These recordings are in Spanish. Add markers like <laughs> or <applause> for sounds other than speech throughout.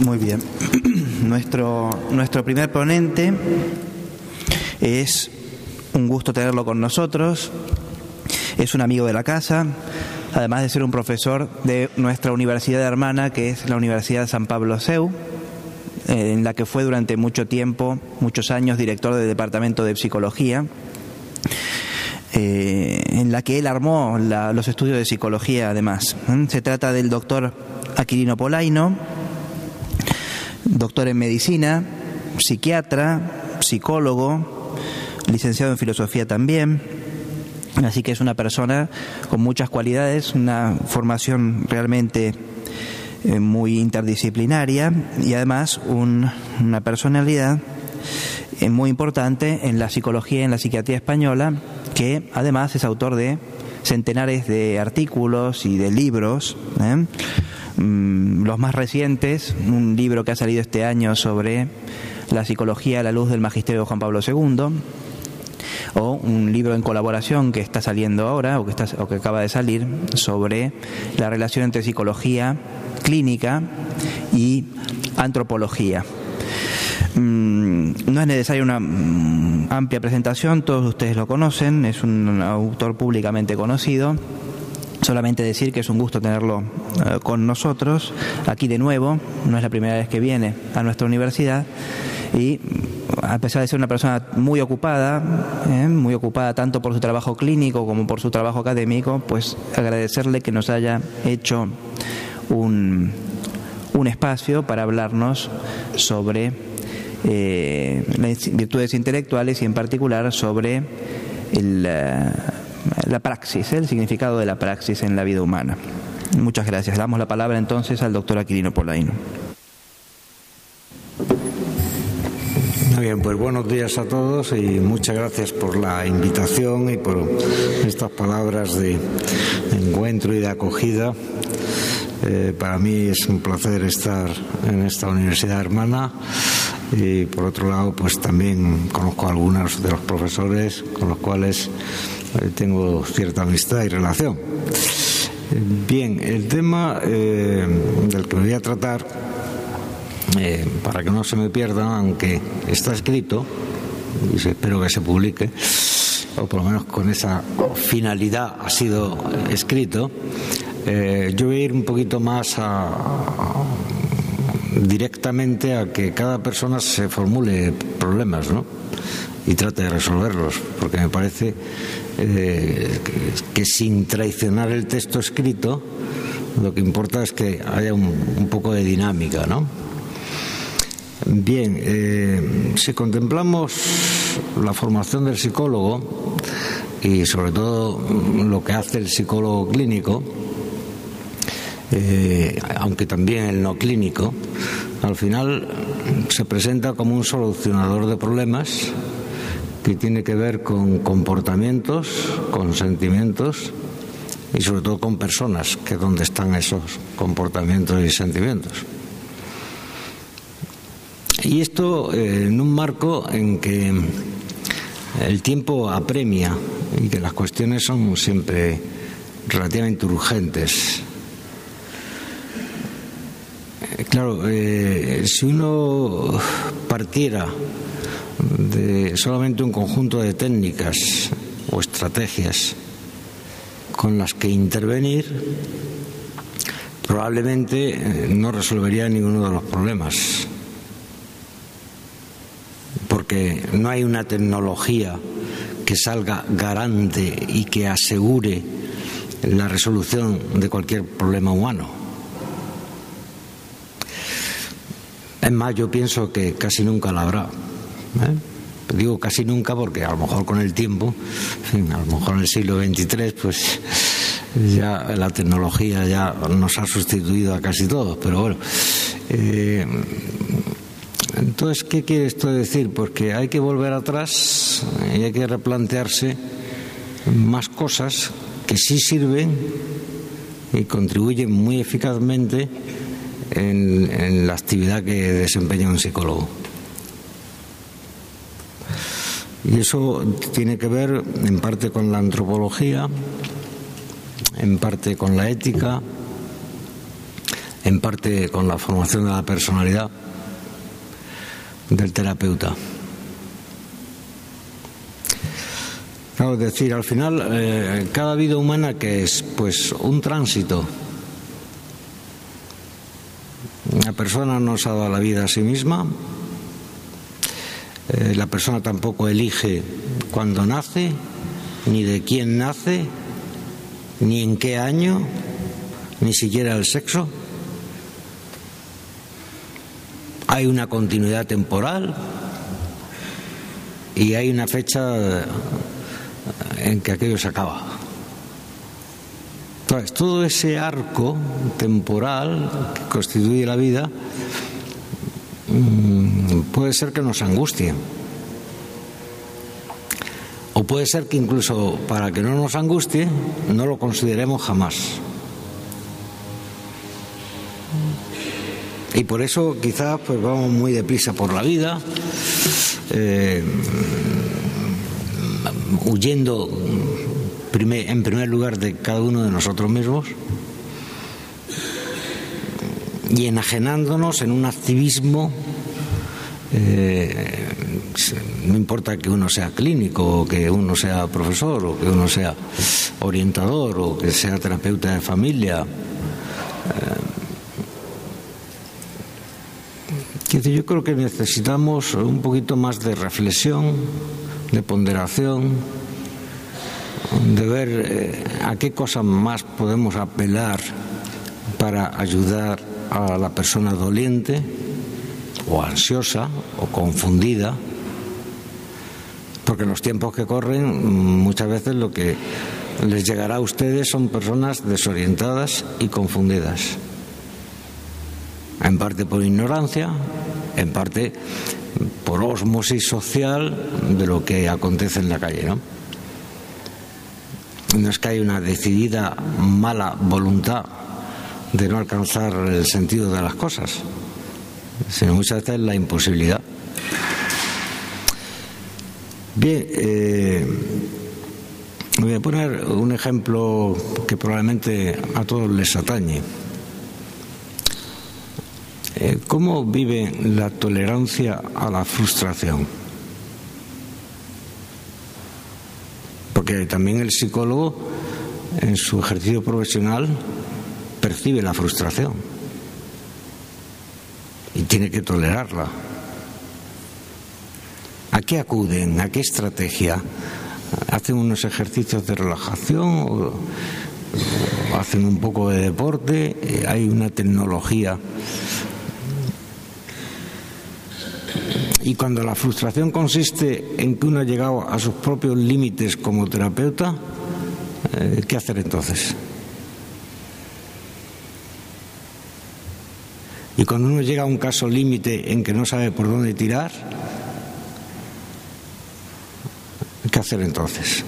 Muy bien. <clears throat> Nuestro, nuestro primer ponente es un gusto tenerlo con nosotros. Es un amigo de la casa, además de ser un profesor de nuestra universidad hermana, que es la Universidad de San Pablo Seu, en la que fue durante mucho tiempo, muchos años, director del Departamento de Psicología, eh, en la que él armó los estudios de psicología además. Se trata del doctor Aquilino Polaino, doctor en medicina, psiquiatra, psicólogo, licenciado en filosofía también. Así que es una persona con muchas cualidades, una formación realmente eh, muy interdisciplinaria y además una personalidad eh, muy importante en la psicología y en la psiquiatría española, que además es autor de centenares de artículos y de libros. ¿eh? Mm, los más recientes, un libro que ha salido este año sobre la psicología a la luz del magisterio de Juan Pablo II, o un libro en colaboración que está saliendo ahora o que, está, o que acaba de salir sobre la relación entre psicología clínica y antropología. Mm, no es necesaria una mm, amplia presentación, todos ustedes lo conocen, es un autor públicamente conocido. Solamente decir que es un gusto tenerlo eh, con nosotros, aquí de nuevo, no es la primera vez que viene a nuestra universidad y a pesar de ser una persona muy ocupada, eh, muy ocupada tanto por su trabajo clínico como por su trabajo académico, pues agradecerle que nos haya hecho un, un espacio para hablarnos sobre eh, las virtudes intelectuales y en particular sobre el la praxis, el significado de la praxis en la vida humana. Muchas gracias. Damos la palabra entonces al doctor Aquilino Polaino. Bien, pues buenos días a todos y muchas gracias por la invitación y por estas palabras de encuentro y de acogida. Eh, para mí es un placer estar en esta universidad hermana y por otro lado pues también conozco a algunos de los profesores con los cuales eh, tengo cierta amistad y relación. Bien, el tema eh, del que me voy a tratar, eh, para que no se me pierda, aunque está escrito, y espero que se publique, o por lo menos con esa finalidad ha sido escrito, yo voy a ir un poquito más directamente a que cada persona se formule problemas, ¿no? y trate de resolverlos, porque me parece eh, que, sin traicionar el texto escrito, lo que importa es que haya un, poco de dinámica, ¿no? Bien, eh, si contemplamos la formación del psicólogo y sobre todo lo que hace el psicólogo clínico, eh, aunque también el no clínico, al final se presenta como un solucionador de problemas que tiene que ver con comportamientos, con sentimientos y sobre todo con personas, que es donde están esos comportamientos y sentimientos. Y esto eh, en un marco en que el tiempo apremia y que las cuestiones son siempre relativamente urgentes. Eh, claro, eh, si uno partiera de solamente un conjunto de técnicas o estrategias con las que intervenir, probablemente eh, no resolvería ninguno de los problemas. Porque no hay una tecnología que salga garante y que asegure la resolución de cualquier problema humano. Es más, yo pienso que casi nunca la habrá. ¿eh? Digo casi nunca porque a lo mejor con el tiempo, a lo mejor en el siglo XXIII, pues <laughs> ya la tecnología ya nos ha sustituido a casi todos, pero bueno. Eh, entonces, ¿qué quiere esto decir? Porque hay que volver atrás y hay que replantearse más cosas que sí sirven y contribuyen muy eficazmente en la actividad que desempeña un psicólogo. Y eso tiene que ver en parte con la antropología, en parte con la ética en parte con la formación de la personalidad del terapeuta. Claro, es decir, al final, eh, cada vida humana que es, pues, un tránsito. La persona no se ha dado la vida a sí misma, eh, la persona tampoco elige cuándo nace, ni de quién nace, ni en qué año, ni siquiera el sexo. Hay una continuidad temporal y hay una fecha en que aquello se acaba. Todo ese arco temporal que constituye la vida mm, puede ser que nos angustie. O puede ser que incluso para que no nos angustie, no lo consideremos jamás. Y por eso quizás pues vamos muy deprisa por la vida, eh, huyendo en primer lugar de cada uno de nosotros mismos y enajenándonos en un activismo, eh, no importa que uno sea clínico, o que uno sea profesor, o que uno sea orientador, o que sea terapeuta de familia. Eh, yo creo que necesitamos un poquito más de reflexión, de ponderación, de ver eh, a qué cosas más podemos apelar para ayudar a la persona doliente o ansiosa o confundida, porque en los tiempos que corren muchas veces lo que les llegará a ustedes son personas desorientadas y confundidas, en parte por ignorancia, en parte por osmosis social de lo que acontece en la calle, ¿no? No es que haya una decidida mala voluntad de no alcanzar el sentido de las cosas, sino muchas veces la imposibilidad. Bien, eh, voy a poner un ejemplo que probablemente a todos les atañe. Eh, ¿Cómo vive la tolerancia a la frustración? También el psicólogo en su ejercicio profesional percibe la frustración y tiene que tolerarla. ¿A qué acuden? ¿A qué estrategia? ¿Hacen unos ejercicios de relajación o, hacen un poco de deporte? ¿Hay una tecnología? Y cuando la frustración consiste en que uno ha llegado a sus propios límites como terapeuta, eh, ¿qué hacer entonces? Y cuando uno llega a un caso límite en que no sabe por dónde tirar, ¿qué hacer entonces?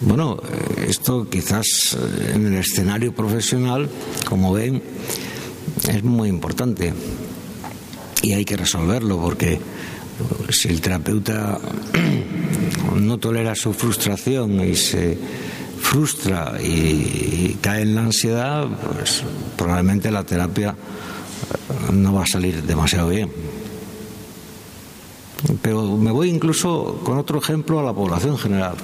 Bueno, eh, esto quizás eh, en el escenario profesional, como ven, es muy importante y hay que resolverlo porque si el terapeuta <clears throat> no tolera su frustración y se frustra y, cae en la ansiedad, pues probablemente la terapia no va a salir demasiado bien. Pero me voy incluso con otro ejemplo a la población general.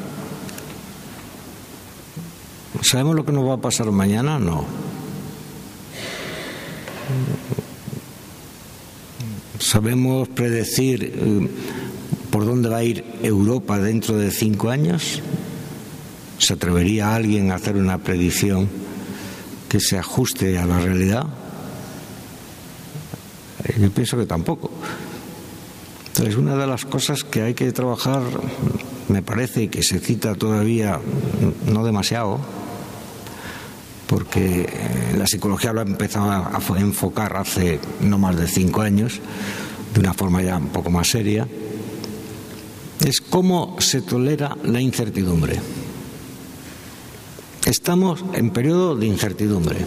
¿Sabemos lo que nos va a pasar mañana? No. ¿Sabemos predecir eh, por dónde va a ir Europa dentro de cinco años? ¿Se atrevería alguien a hacer una predicción que se ajuste a la realidad? Eh, yo pienso que tampoco. Entonces, una de las cosas que hay que trabajar, me parece que se cita todavía no demasiado, porque eh, la psicología lo ha empezado a enfocar hace no más de cinco años, de una forma ya un poco más seria, es cómo se tolera la incertidumbre. Estamos en periodo de incertidumbre.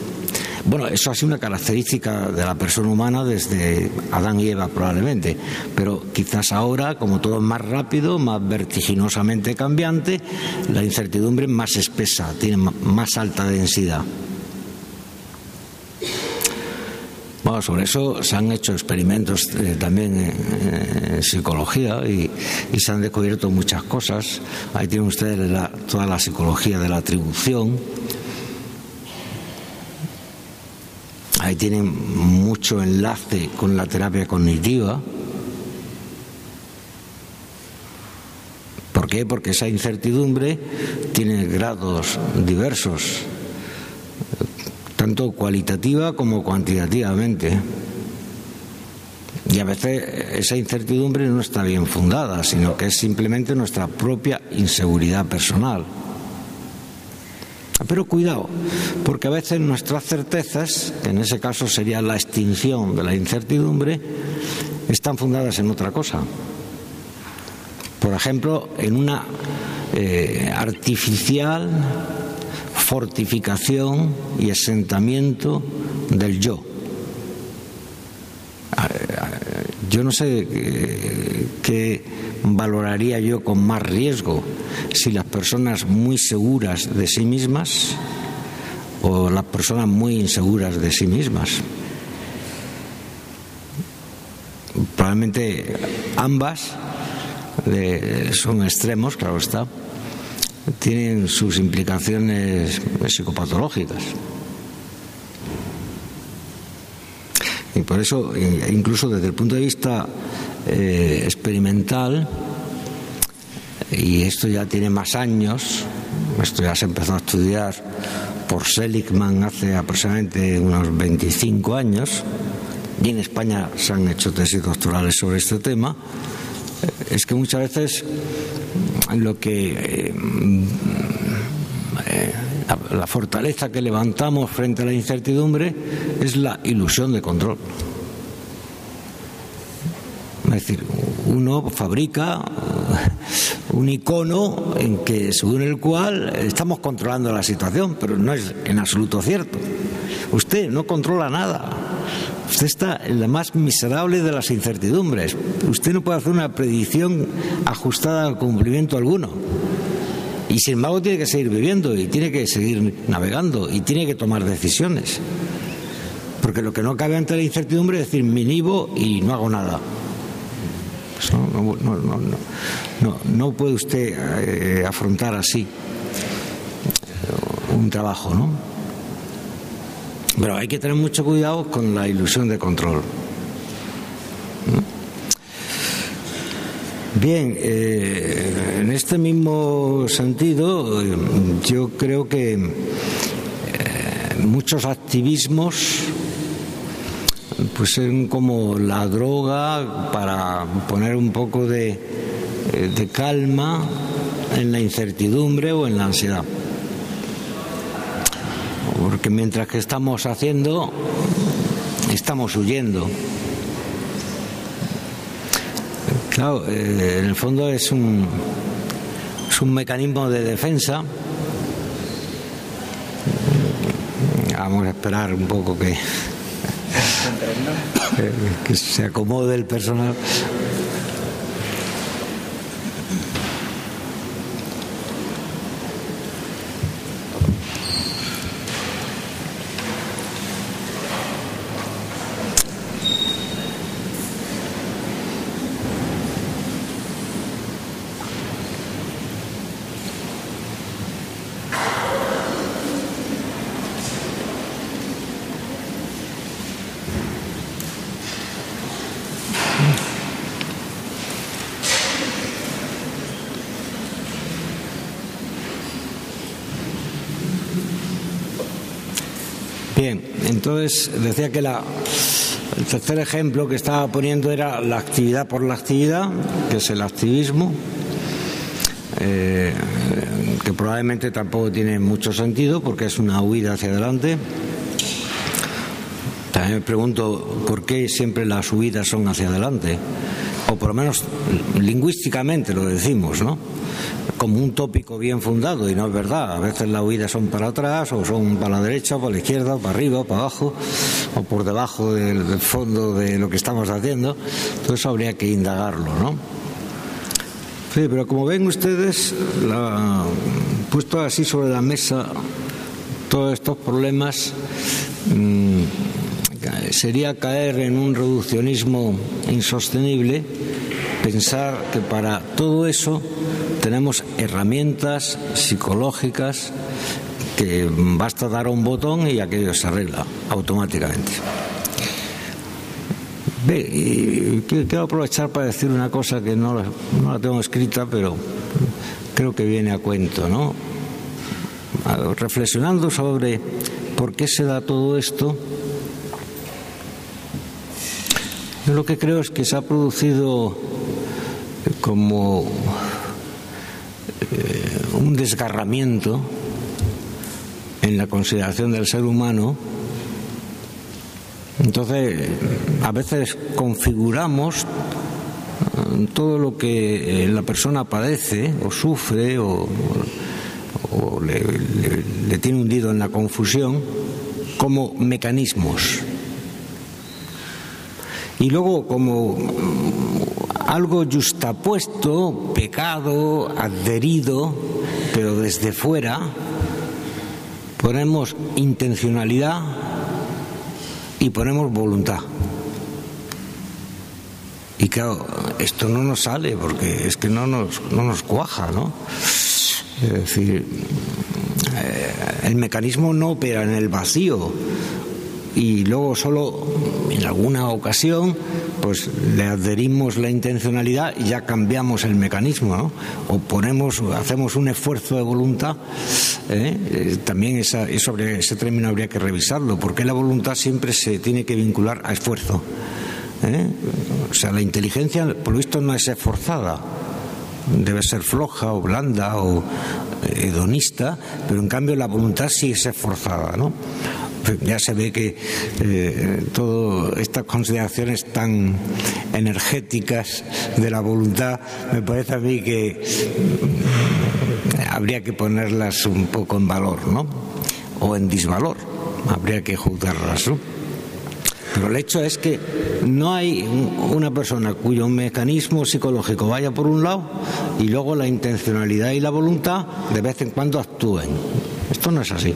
Bueno, eso ha sido una característica de la persona humana desde Adán y Eva probablemente, pero quizás ahora, como todo es más rápido, más vertiginosamente cambiante, la incertidumbre es más espesa, tiene más alta densidad. Bueno, sobre eso se han hecho experimentos eh, también en, psicología y, se han descubierto muchas cosas. Ahí tienen ustedes toda la psicología de la atribución. Ahí tienen mucho enlace con la terapia cognitiva. ¿Por qué? Porque esa incertidumbre tiene grados diversos tanto cualitativa como cuantitativamente. Y a veces esa incertidumbre no está bien fundada, sino que es simplemente nuestra propia inseguridad personal. Pero cuidado, porque a veces nuestras certezas, que en ese caso sería la extinción de la incertidumbre, están fundadas en otra cosa. Por ejemplo, en una eh, artificial fortificación y asentamiento del yo. Yo no sé qué valoraría yo con más riesgo, si las personas muy seguras de sí mismas o las personas muy inseguras de sí mismas. Probablemente ambas son extremos, claro está tienen sus implicaciones psicopatológicas. Por eso, e incluso desde el punto de vista eh, experimental, y esto ya tiene más años, esto ya se empezó a estudiar por Seligman hace aproximadamente unos 25 años, y en España se han hecho tesis doctorales sobre este tema, es que muchas veces lo que la, fortaleza que levantamos frente a la incertidumbre es la ilusión de control. Es decir, uno fabrica un icono en que según el cual estamos controlando la situación, pero no es en absoluto cierto. Usted no controla nada. Usted está en la más miserable de las incertidumbres. Usted no puede hacer una predicción ajustada al cumplimiento alguno. Y sin embargo tiene que seguir viviendo y tiene que seguir navegando y tiene que tomar decisiones. Porque lo que no cabe ante la incertidumbre es decir, me inhibo y no hago nada. Pues no, no, puede usted eh, afrontar así un trabajo, ¿no? Pero hay que tener mucho cuidado con la ilusión de control. Bien, eh, en este mismo sentido, yo creo que eh, muchos activismos pues son como la droga para poner un poco de, de calma en la incertidumbre o en la ansiedad porque mientras que estamos haciendo, estamos huyendo. Claro, eh, en el fondo es un, es un mecanismo de defensa. Vamos a esperar un poco que, que se acomode el personal. Decía que el tercer ejemplo que estaba poniendo era la actividad por la actividad, que es el activismo, eh, que probablemente tampoco tiene mucho sentido porque es una huida hacia adelante. También me pregunto por qué siempre las huidas son hacia adelante. o por lo menos lingüísticamente lo decimos, ¿no? Como un tópico bien fundado, y no es verdad. A veces las huidas son para atrás, o son para la derecha, para la izquierda, para arriba, para abajo, o por debajo del, fondo de lo que estamos haciendo. Todo eso habría que indagarlo, ¿no? Sí, pero como ven ustedes, la, puesto así sobre la mesa todos estos problemas, mmm, sería caer en un reduccionismo insostenible pensar que para todo eso tenemos herramientas psicológicas que basta dar un botón y aquello se arregla automáticamente. y quiero aprovechar para decir una cosa que no la, no la tengo escrita, pero creo que viene a cuento, ¿no? Reflexionando sobre por qué se da todo esto, Yo lo que creo es que se ha producido como eh, un desgarramiento en la consideración del ser humano. Entonces, a veces configuramos eh, todo lo que eh, la persona padece o sufre o, le tiene hundido en la confusión como mecanismos y luego como algo justapuesto, pecado, adherido, pero desde fuera, ponemos intencionalidad y ponemos voluntad. Y claro, esto no nos sale porque es que no nos, no nos cuaja, ¿no? Es decir, eh, el mecanismo no opera en el vacío, y luego solo en alguna ocasión pues le adherimos la intencionalidad y ya cambiamos el mecanismo, ¿no? O ponemos, hacemos un esfuerzo de voluntad. ¿eh? Eh, también esa, ese término habría que revisarlo, porque la voluntad siempre se tiene que vincular a esfuerzo. ¿eh? O sea, la inteligencia, por lo visto, no es esforzada debe ser floja o blanda o hedonista, pero en cambio la voluntad sí es esforzada, ¿no? Ya se ve que eh, todas estas consideraciones tan energéticas de la voluntad, me parece a mí que habría que ponerlas un poco en valor, ¿no? O en disvalor, habría que juzgarlas. Pero el hecho es que no hay una persona cuyo mecanismo psicológico vaya por un lado y luego la intencionalidad y la voluntad de vez en cuando actúen. Esto no es así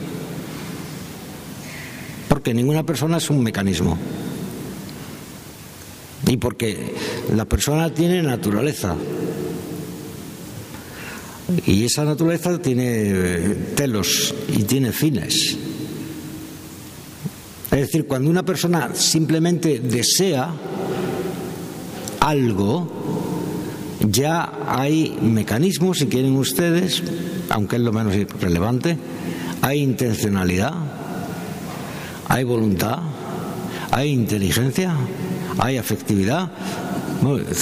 porque ninguna persona es un mecanismo. Y porque la persona tiene naturaleza. Y esa naturaleza tiene eh, telos y tiene fines. Es decir, cuando una persona simplemente desea algo, ya hay mecanismos, si quieren ustedes, aunque es lo menos relevante, hay intencionalidad, hay voluntad, hay inteligencia, hay afectividad.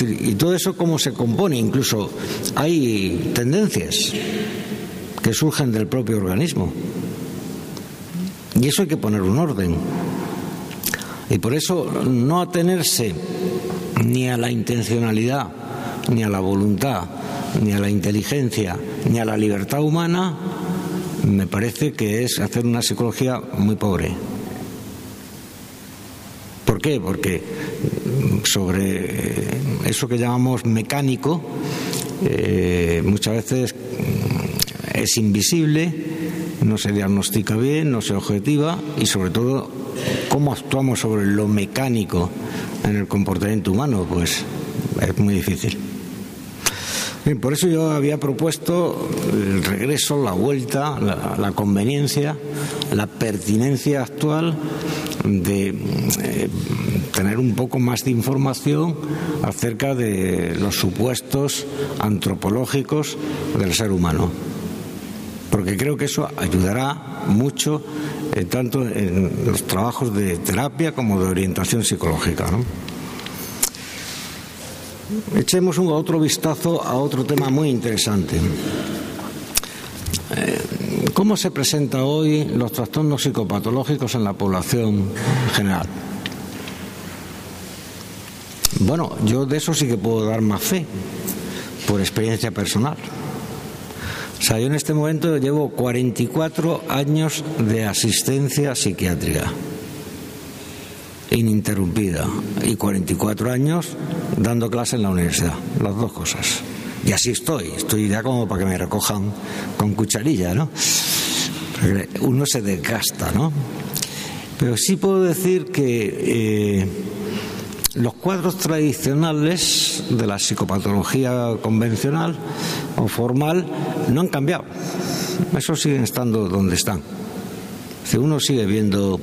y todo eso cómo se compone, incluso hay tendencias que surgen del propio organismo. Y eso hay que poner un orden. Y por eso no atenerse ni a la intencionalidad, ni a la voluntad, ni a la inteligencia, ni a la libertad humana, me parece que es hacer una psicología muy pobre. ¿Por qué? Porque sobre eso que llamamos mecánico eh, muchas veces mm, es invisible, no se diagnostica bien, no se objetiva y sobre todo cómo actuamos sobre lo mecánico en el comportamiento humano, pues es muy difícil. Por eso yo había propuesto el regreso, la vuelta, la conveniencia, la pertinencia actual de eh, tener un poco más de información acerca de los supuestos antropológicos del ser humano. Porque creo que eso ayudará mucho eh, tanto en los trabajos de terapia como de orientación psicológica. Echemos otro vistazo a otro tema muy interesante. Eh, ¿Cómo se presenta hoy los trastornos psicopatológicos en la población general? Bueno, yo de eso sí que puedo dar más fe, por experiencia personal. O sea, yo en este momento llevo 44 años de asistencia psiquiátrica ininterrumpida y 44 años dando clase en la universidad, las dos cosas. Y así estoy, estoy ya como para que me recojan con cucharilla, ¿no? uno se desgasta, ¿no? Pero sí puedo decir que eh, los cuadros tradicionales de la psicopatología convencional o formal no han cambiado. Esos siguen estando donde están. Si uno sigue viendo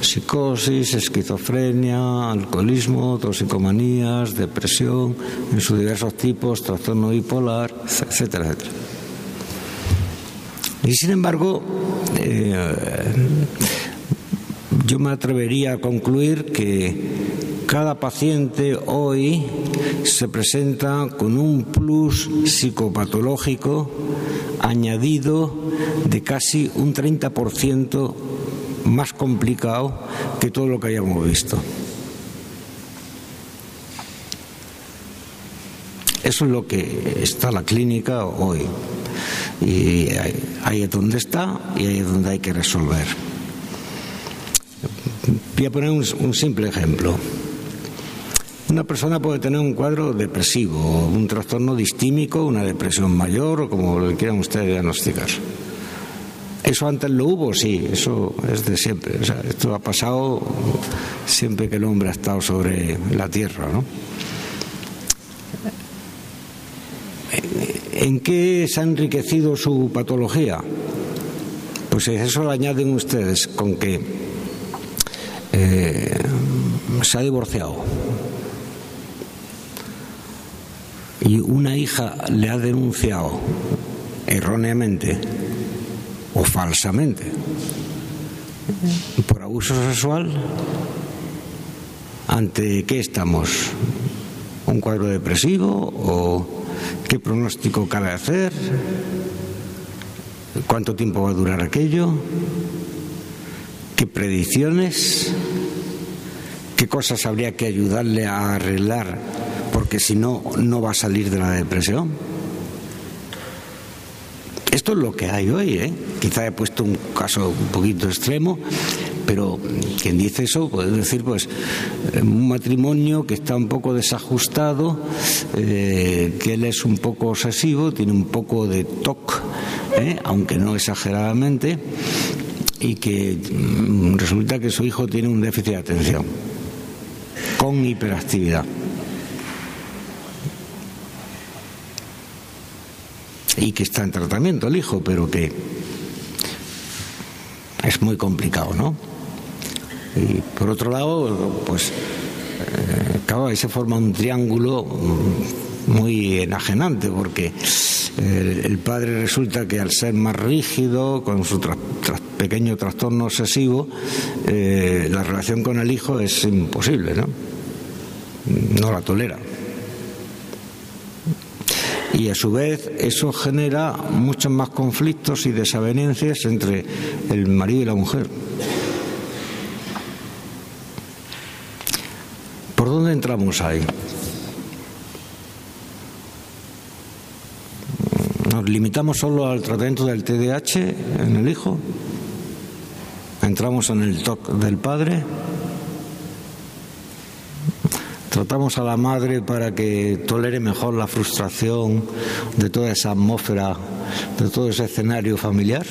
psicosis, esquizofrenia, alcoholismo, toxicomanías, depresión en sus diversos tipos, trastorno bipolar, etcétera, etcétera. Y sin embargo, eh, yo me atrevería a concluir que cada paciente hoy se presenta con un plus psicopatológico añadido de casi un 30% más complicado que todo lo que hayamos visto. Eso es lo que está la clínica hoy. Y ahí es donde está y ahí es donde hay que resolver. Voy a poner un simple ejemplo. Una persona puede tener un cuadro depresivo, un trastorno distímico, una depresión mayor o como le quieran ustedes diagnosticar. ¿Eso antes lo hubo? Sí, eso es de siempre. O sea, esto ha pasado siempre que el hombre ha estado sobre la tierra, ¿no? ¿En qué se ha enriquecido su patología? Pues eso lo añaden ustedes con que eh, se ha divorciado y una hija le ha denunciado erróneamente o falsamente por abuso sexual, ¿ante qué estamos? ¿Un cuadro depresivo o qué pronóstico cabe hacer? ¿Cuánto tiempo va a durar aquello? ¿Qué predicciones? ¿Qué cosas habría que ayudarle a arreglar porque si no, no va a salir de la depresión. Esto es lo que hay hoy, ¿eh? Quizá he puesto un caso un poquito extremo, pero quien dice eso puede decir, pues, un matrimonio que está un poco desajustado, eh, que él es un poco obsesivo, tiene un poco de TOC, ¿eh? aunque no exageradamente, y que mm, resulta que su hijo tiene un déficit de atención con hiperactividad. Y que está en tratamiento el hijo, pero que es muy complicado, ¿no? Y por otro lado, pues, eh, claro, ahí se forma un triángulo muy enajenante, porque el, padre resulta que al ser más rígido, con su pequeño trastorno obsesivo, eh, la relación con el hijo es imposible, ¿no? No la tolera y a su vez eso genera muchos más conflictos y desavenencias entre el marido y la mujer. ¿Por dónde entramos ahí? ¿Nos limitamos solo al tratamiento del TDAH en el hijo? ¿Entramos en el TOC del padre? Tratamos a la madre para que tolere mejor la frustración de toda esa atmósfera, de todo ese escenario familiar.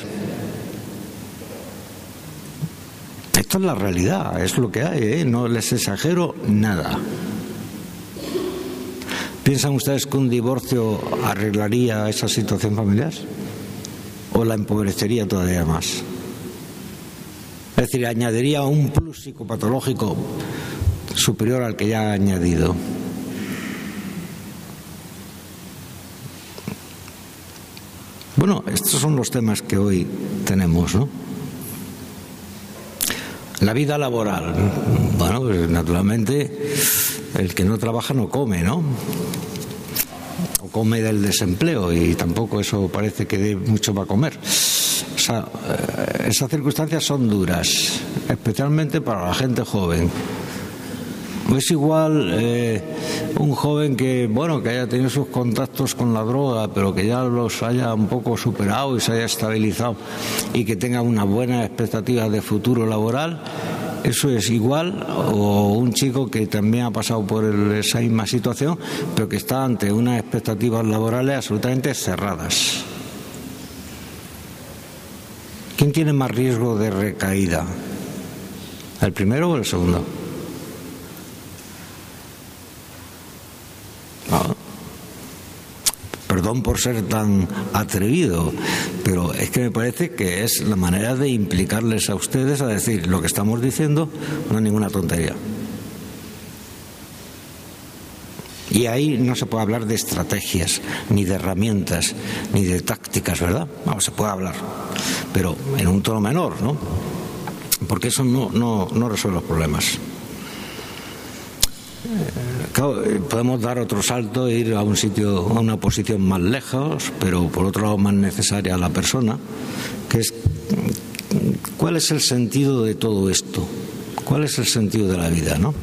Esto es la realidad, es lo que hay, ¿eh? no les exagero nada. ¿Piensan ustedes que un divorcio arreglaría esa situación familiar? ¿O la empobrecería todavía más? Es decir, añadiría un plus psicopatológico superior al que ya ha añadido. Bueno, estos son los temas que hoy tenemos, ¿no? La vida laboral. Bueno, pues naturalmente el que no trabaja no come, ¿no? O come del desempleo y tampoco eso parece que dé mucho para comer. O sea, eh, esas circunstancias son duras, especialmente para la gente joven es igual eh, un joven que, bueno, que haya tenido sus contactos con la droga, pero que ya los haya un poco superado y se haya estabilizado y que tenga una buena expectativa de futuro laboral, eso es igual o un chico que también ha pasado por esa misma situación, pero que está ante unas expectativas laborales absolutamente cerradas. ¿Quién tiene más riesgo de recaída? ¿El primero o el segundo? Por ser tan atrevido, pero es que me parece que es la manera de implicarles a ustedes a decir lo que estamos diciendo no es ninguna tontería. Y ahí no se puede hablar de estrategias, ni de herramientas, ni de tácticas, ¿verdad? No, se puede hablar, pero en un tono menor, ¿no? Porque eso no, no, no resuelve los problemas. Eh, podemos dar otro salto e ir a un sitio, a una posición más lejos, pero por otro lado más necesaria a la persona, que es cuál es el sentido de todo esto, cuál es el sentido de la vida, ¿no?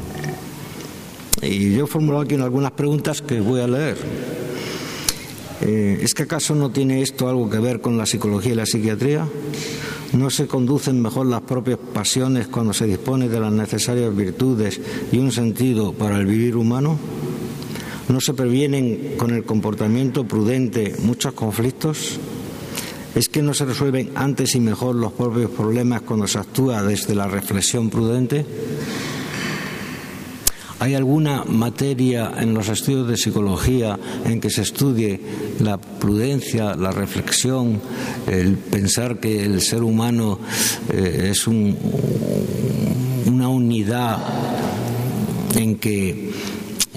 Y yo he formulado aquí algunas preguntas que voy a leer. Eh, ¿Es que acaso no tiene esto algo que ver con la psicología y la psiquiatría? ¿No se conducen mejor las propias pasiones cuando se dispone de las necesarias virtudes y un sentido para el vivir humano? ¿No se previenen con el comportamiento prudente muchos conflictos? ¿Es que no se resuelven antes y mejor los propios problemas cuando se actúa desde la reflexión prudente? ¿Hay alguna materia en los estudios de psicología en que se estudie la prudencia, la reflexión, el pensar que el ser humano eh, es una unidad en que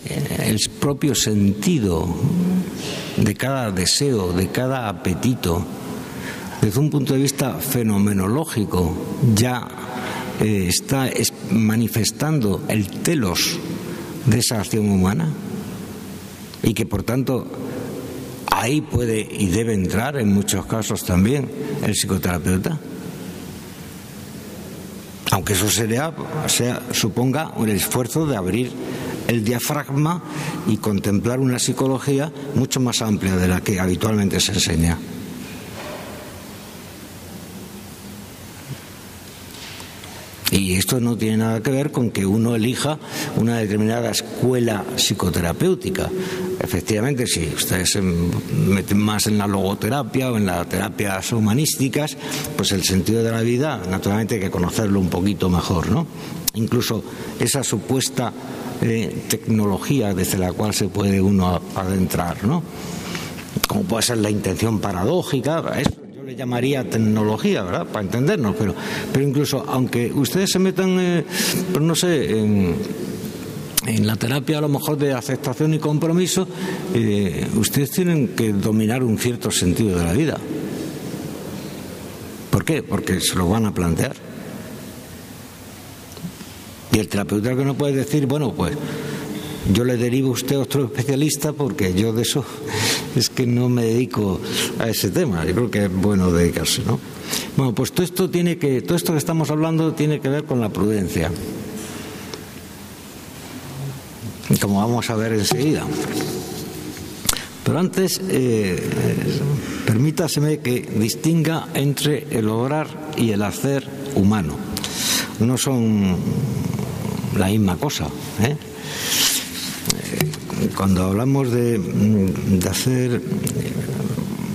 eh, el propio sentido de cada deseo, de cada apetito, desde un punto de vista fenomenológico, ya eh, está manifestando el telos de esa acción humana y que por tanto ahí puede y debe entrar en muchos casos también el psicoterapeuta. Aunque eso sería, sea, suponga un esfuerzo de abrir el diafragma y contemplar una psicología mucho más amplia de la que habitualmente se enseña. Y esto no tiene nada que ver con que uno elija una determinada escuela psicoterapéutica. Efectivamente, si ustedes se meten más en la logoterapia o en las terapias humanísticas, pues el sentido de la vida, naturalmente hay que conocerlo un poquito mejor, ¿no? Incluso esa supuesta eh, tecnología desde la cual se puede uno adentrar, ¿no? Como puede ser la intención paradójica, llamaría tecnología, ¿verdad? Para entendernos, pero, pero incluso aunque ustedes se metan, eh, pues no sé, en, la terapia a lo mejor de aceptación y compromiso, eh, ustedes tienen que dominar un cierto sentido de la vida. ¿Por qué? Porque se lo van a plantear. Y el terapeuta que no puede decir, bueno, pues yo le derivo a usted a otro especialista porque yo de eso es que no me dedico a ese tema. Yo creo que es bueno dedicarse, ¿no? Bueno, pues todo esto tiene que, todo esto que estamos hablando tiene que ver con la prudencia. Como vamos a ver enseguida. Pero antes, eh, permítaseme que distinga entre el obrar y el hacer humano. No son la misma cosa. ¿eh? Cuando hablamos de, hacer,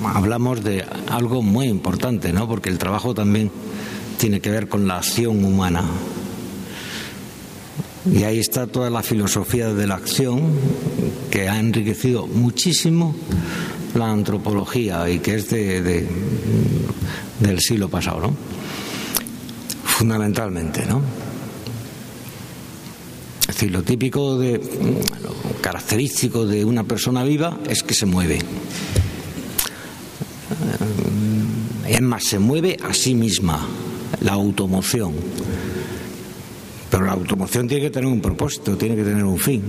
hablamos de algo muy importante, ¿no? Porque el trabajo también tiene que ver con la acción humana. Y ahí está toda la filosofía de la acción que ha enriquecido muchísimo la antropología y que es de, del siglo pasado, ¿no? Fundamentalmente, ¿no? Lo típico de lo característico de una persona viva es que se mueve. Es más, se mueve a sí misma, la automoción. Pero la automoción tiene que tener un propósito, tiene que tener un fin.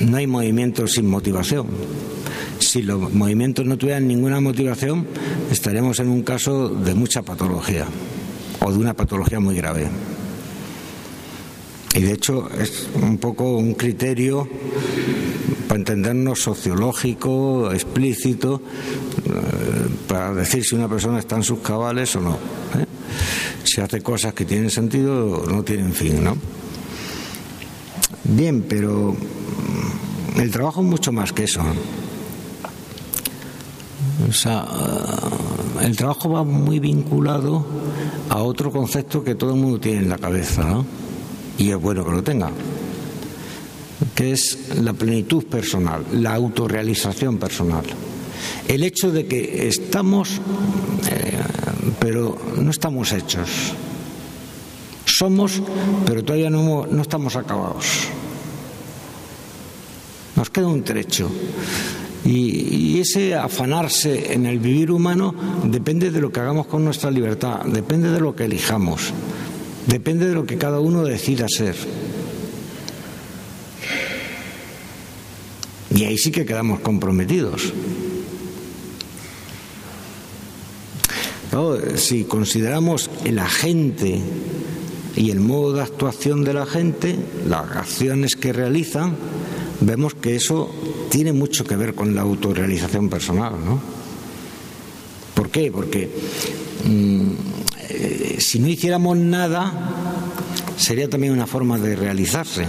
No hay movimiento sin motivación. Si los movimientos no tuvieran ninguna motivación, estaríamos en un caso de mucha patología o de una patología muy grave. Y de hecho es un poco un criterio para entendernos sociológico, explícito, eh, para decir si una persona está en sus cabales o no. ¿eh? Si hace cosas que tienen sentido o no tienen fin, ¿no? Bien, pero mm, el trabajo es mucho más que eso. O sea, eh, el trabajo va muy vinculado a otro concepto que todo el mundo tiene en la cabeza, ¿no? Y es bueno que lo tenga, que es la plenitud personal, la autorrealización personal. El hecho de que estamos, eh, pero no estamos hechos. Somos, pero todavía no, no estamos acabados. Nos queda un trecho. Y, ese afanarse en el vivir humano depende de lo que hagamos con nuestra libertad, depende de lo que elijamos, depende de lo que cada uno decida ser. Y ahí sí que quedamos comprometidos. si consideramos el agente y el modo de actuación de la gente, las acciones que realizan, vemos que eso tiene mucho que ver con la autorrealización personal, ¿no? ¿Por qué? Porque mm, si no hiciéramos nada, sería también una forma de realizarse,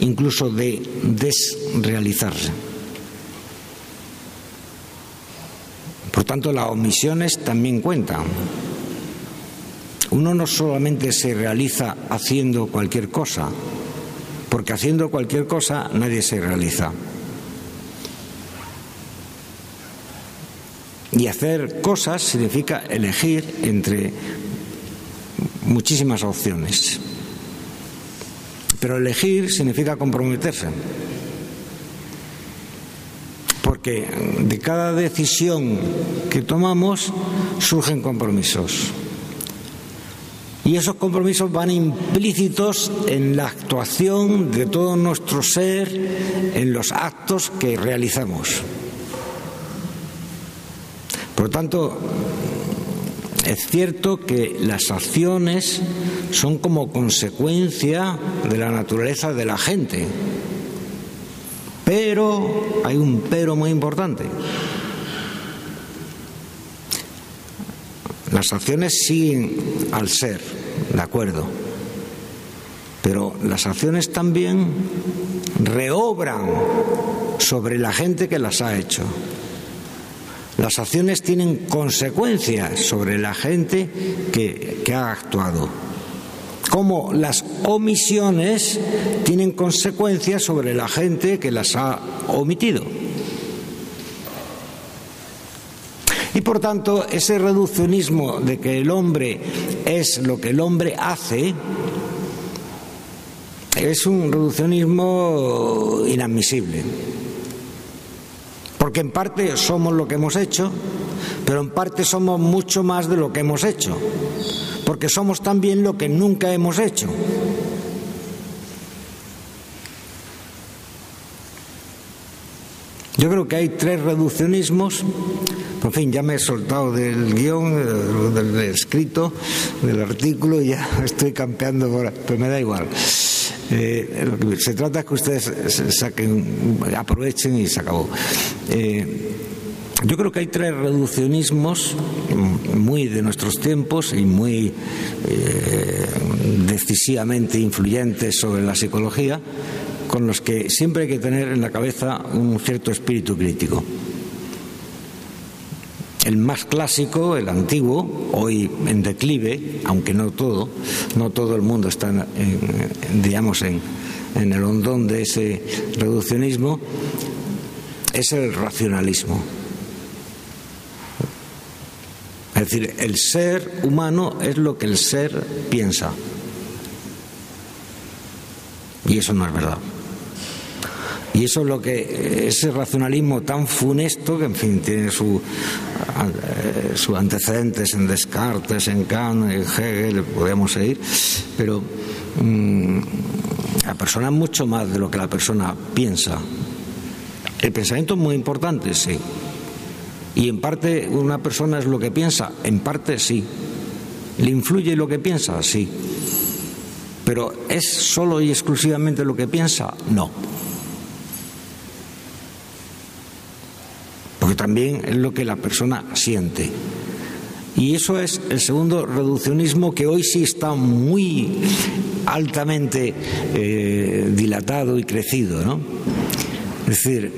incluso de desrealizarse. Por tanto, las omisiones también cuentan. Uno no solamente se realiza haciendo cualquier cosa, porque haciendo cualquier cosa nadie se realiza. Y hacer cosas significa elegir entre muchísimas opciones. Pero elegir significa comprometerse. Porque de cada decisión que tomamos surgen compromisos. Y esos compromisos van implícitos en la actuación de todo nuestro ser, en los actos que realizamos. Por lo tanto, es cierto que las acciones son como consecuencia de la naturaleza de la gente. Pero hay un pero muy importante. Las acciones siguen al ser, de acuerdo. Pero las acciones también reobran sobre la gente que las ha hecho. Las acciones tienen consecuencias sobre la gente que, ha actuado. Como las omisiones tienen consecuencias sobre la gente que las ha omitido. Y por tanto, ese reduccionismo de que el hombre es lo que el hombre hace es un reduccionismo inadmisible. Porque en parte somos lo que hemos hecho, pero en parte somos mucho más de lo que hemos hecho. Porque somos también lo que nunca hemos hecho. Yo creo que hay tres reduccionismos en fin, ya me he soltado del guion, eh, del escrito, del artículo, y ya <laughs> estoy campeando, por, pero me da igual. Eh, se trata de que ustedes saquen, aprovechen y se acabó. Eh, yo creo que hay tres reduccionismos muy de nuestros tiempos y muy decisivamente influyentes sobre la psicología, con los que siempre hay que tener en la cabeza un cierto espíritu crítico. El más clásico, el antiguo, hoy en declive, aunque no todo, no todo el mundo está, en, digamos, en, en el hondón de ese reduccionismo, es el racionalismo. Es decir, el ser humano es lo que el ser piensa. Y eso no es verdad. Y eso es lo que, ese racionalismo tan funesto, que en fin tiene su, eh, sus antecedentes en Descartes, en Kant, en Hegel, podemos seguir, pero mm, la persona es mucho más de lo que la persona piensa. El pensamiento es muy importante, sí. Y en parte una persona es lo que piensa, en parte sí. ¿Le influye lo que piensa? Sí Pero ¿es solo y exclusivamente lo que piensa? No. Porque también es lo que la persona siente. Y eso es el segundo reduccionismo que hoy sí está muy altamente eh, dilatado y crecido. ¿no? Es decir,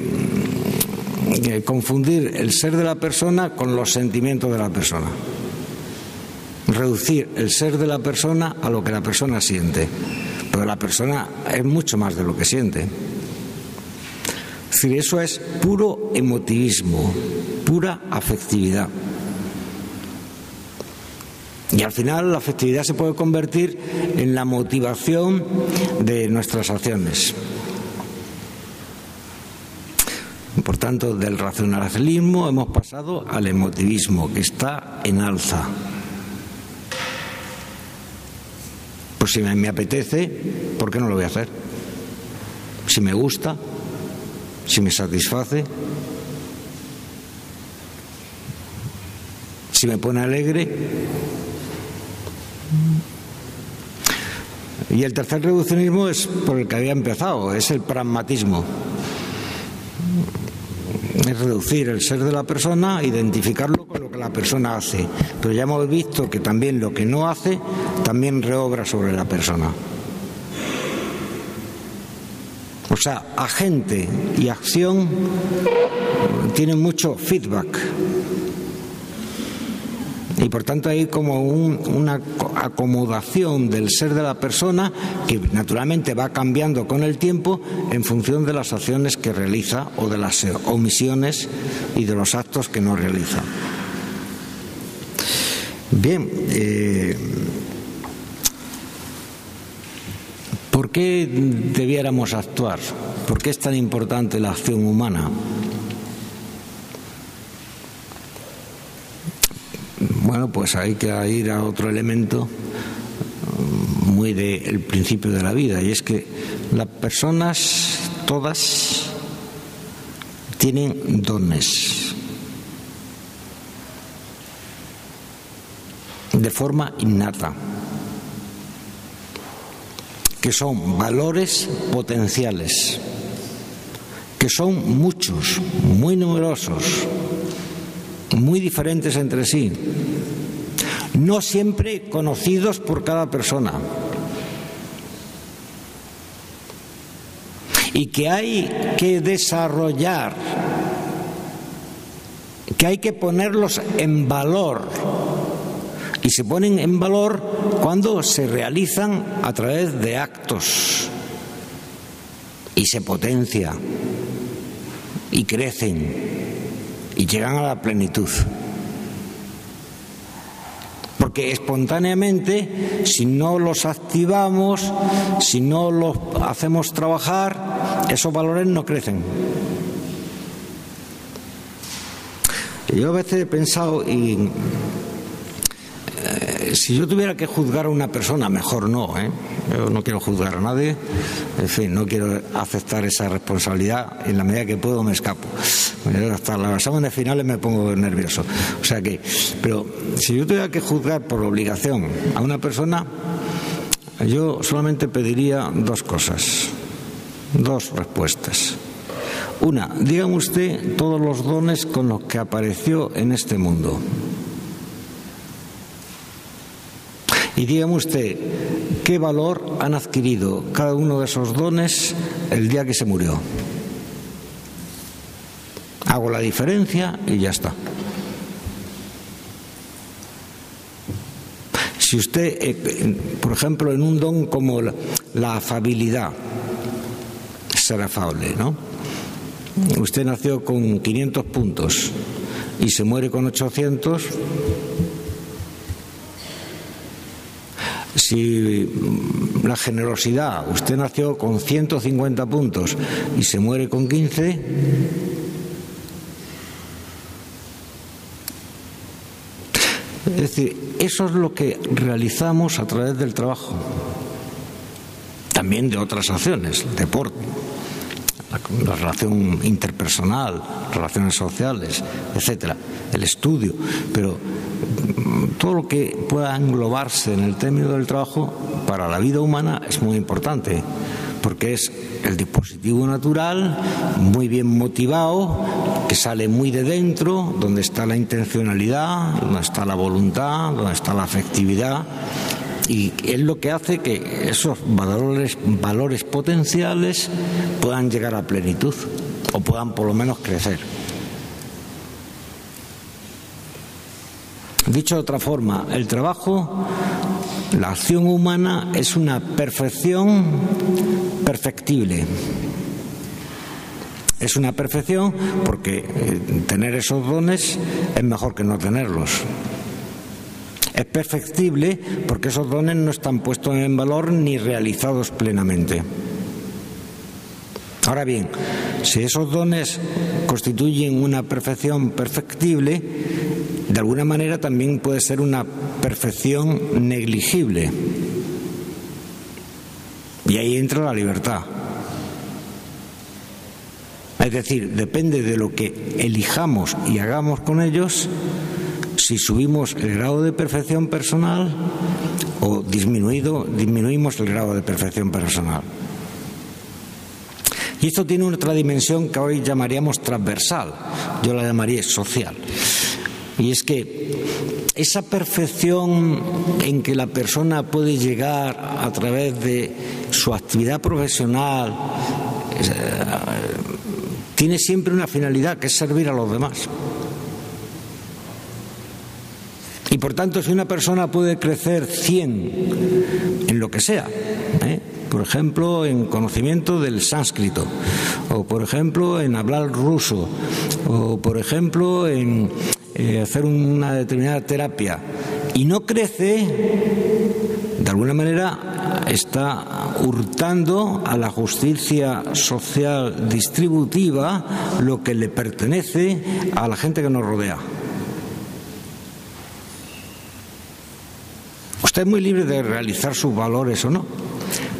mm, confundir el ser de la persona con los sentimientos de la persona. Reducir el ser de la persona a lo que la persona siente. Pero la persona es mucho más de lo que siente. Es decir, eso es puro emotivismo, pura afectividad. Y al final la afectividad se puede convertir en la motivación de nuestras acciones. Por tanto, del racionalismo hemos pasado al emotivismo, que está en alza. Pues si me apetece, ¿por qué no lo voy a hacer? Si me gusta, si me satisface, si me pone alegre, y el tercer reduccionismo es por el que había empezado, es el pragmatismo. Es reducir el ser de la persona, identificarlo con lo que la persona hace. Pero ya hemos visto que también lo que no hace también reobra sobre la persona. O sea, agente y acción tienen mucho feedback. Y por tanto hay como una acomodación del ser de la persona que naturalmente va cambiando con el tiempo en función de las acciones que realiza o de las omisiones y de los actos que no realiza. Bien, eh, ¿por qué debiéramos actuar? ¿Por qué es tan importante la acción humana? Bueno, pues hay que ir a otro elemento mm, muy del principio de la vida, y es que las personas todas tienen dones de forma innata, que son valores potenciales, que son muchos, muy numerosos, muy diferentes entre sí, no siempre conocidos por cada persona. Y que hay que desarrollar, que hay que ponerlos en valor. Y se ponen en valor cuando se realizan a través de actos. Y se potencia. Y crecen. Y llegan a la plenitud porque espontáneamente, si no los activamos, si no los hacemos trabajar, esos valores no crecen. Yo a veces he pensado y si yo tuviera que juzgar a una persona, mejor no, ¿eh? Yo no quiero juzgar a nadie, en fin, no quiero aceptar esa responsabilidad, en la medida que puedo me escapo. Hasta las exámenes finales me pongo nervioso. O sea que, pero si yo tuviera que juzgar por obligación a una persona, yo solamente pediría dos cosas, dos respuestas. Una, dígame usted todos los dones con los que apareció en este mundo. Y dígame usted qué valor han adquirido cada uno de esos dones el día que se murió. Hago la diferencia y ya está. Si usted, eh, por ejemplo, en un don como la afabilidad, ser afable, ¿no? Usted nació con 500 puntos y se muere con 800, Si la generosidad, usted nació con 150 puntos y se muere con 15, es decir, eso es lo que realizamos a través del trabajo, también de otras acciones, deporte, la, relación interpersonal, relaciones sociales, etcétera, el estudio, pero todo lo que pueda englobarse en el término del trabajo para la vida humana es muy importante, porque es el dispositivo natural, muy bien motivado, que sale muy de dentro, donde está la intencionalidad, donde está la voluntad, donde está la afectividad. Y es lo que hace que esos valores, valores potenciales puedan llegar a plenitud o puedan por lo menos crecer. Dicho de otra forma, el trabajo, la acción humana es una perfección perfectible. Es una perfección porque eh, tener esos dones es mejor que no tenerlos. Es perfectible porque esos dones no están puestos en valor ni realizados plenamente. Ahora bien, si esos dones constituyen una perfección perfectible, de alguna manera también puede ser una perfección negligible. Y ahí entra la libertad. Es decir, depende de lo que elijamos y hagamos con ellos, si subimos el grado de perfección personal o disminuido, disminuimos el grado de perfección personal. Y esto tiene otra dimensión que hoy llamaríamos transversal, yo la llamaría social. Y es que esa perfección en que la persona puede llegar a través de su actividad profesional eh, tiene siempre una finalidad, que es servir a los demás. Y por tanto, si una persona puede crecer 100 en lo que sea, ¿eh? por ejemplo, en conocimiento del sánscrito, o por ejemplo, en hablar ruso, o por ejemplo, en eh, hacer una determinada terapia, y no crece, de alguna manera está hurtando a la justicia social distributiva lo que le pertenece a la gente que nos rodea. Usted es muy libre de realizar sus valores o no,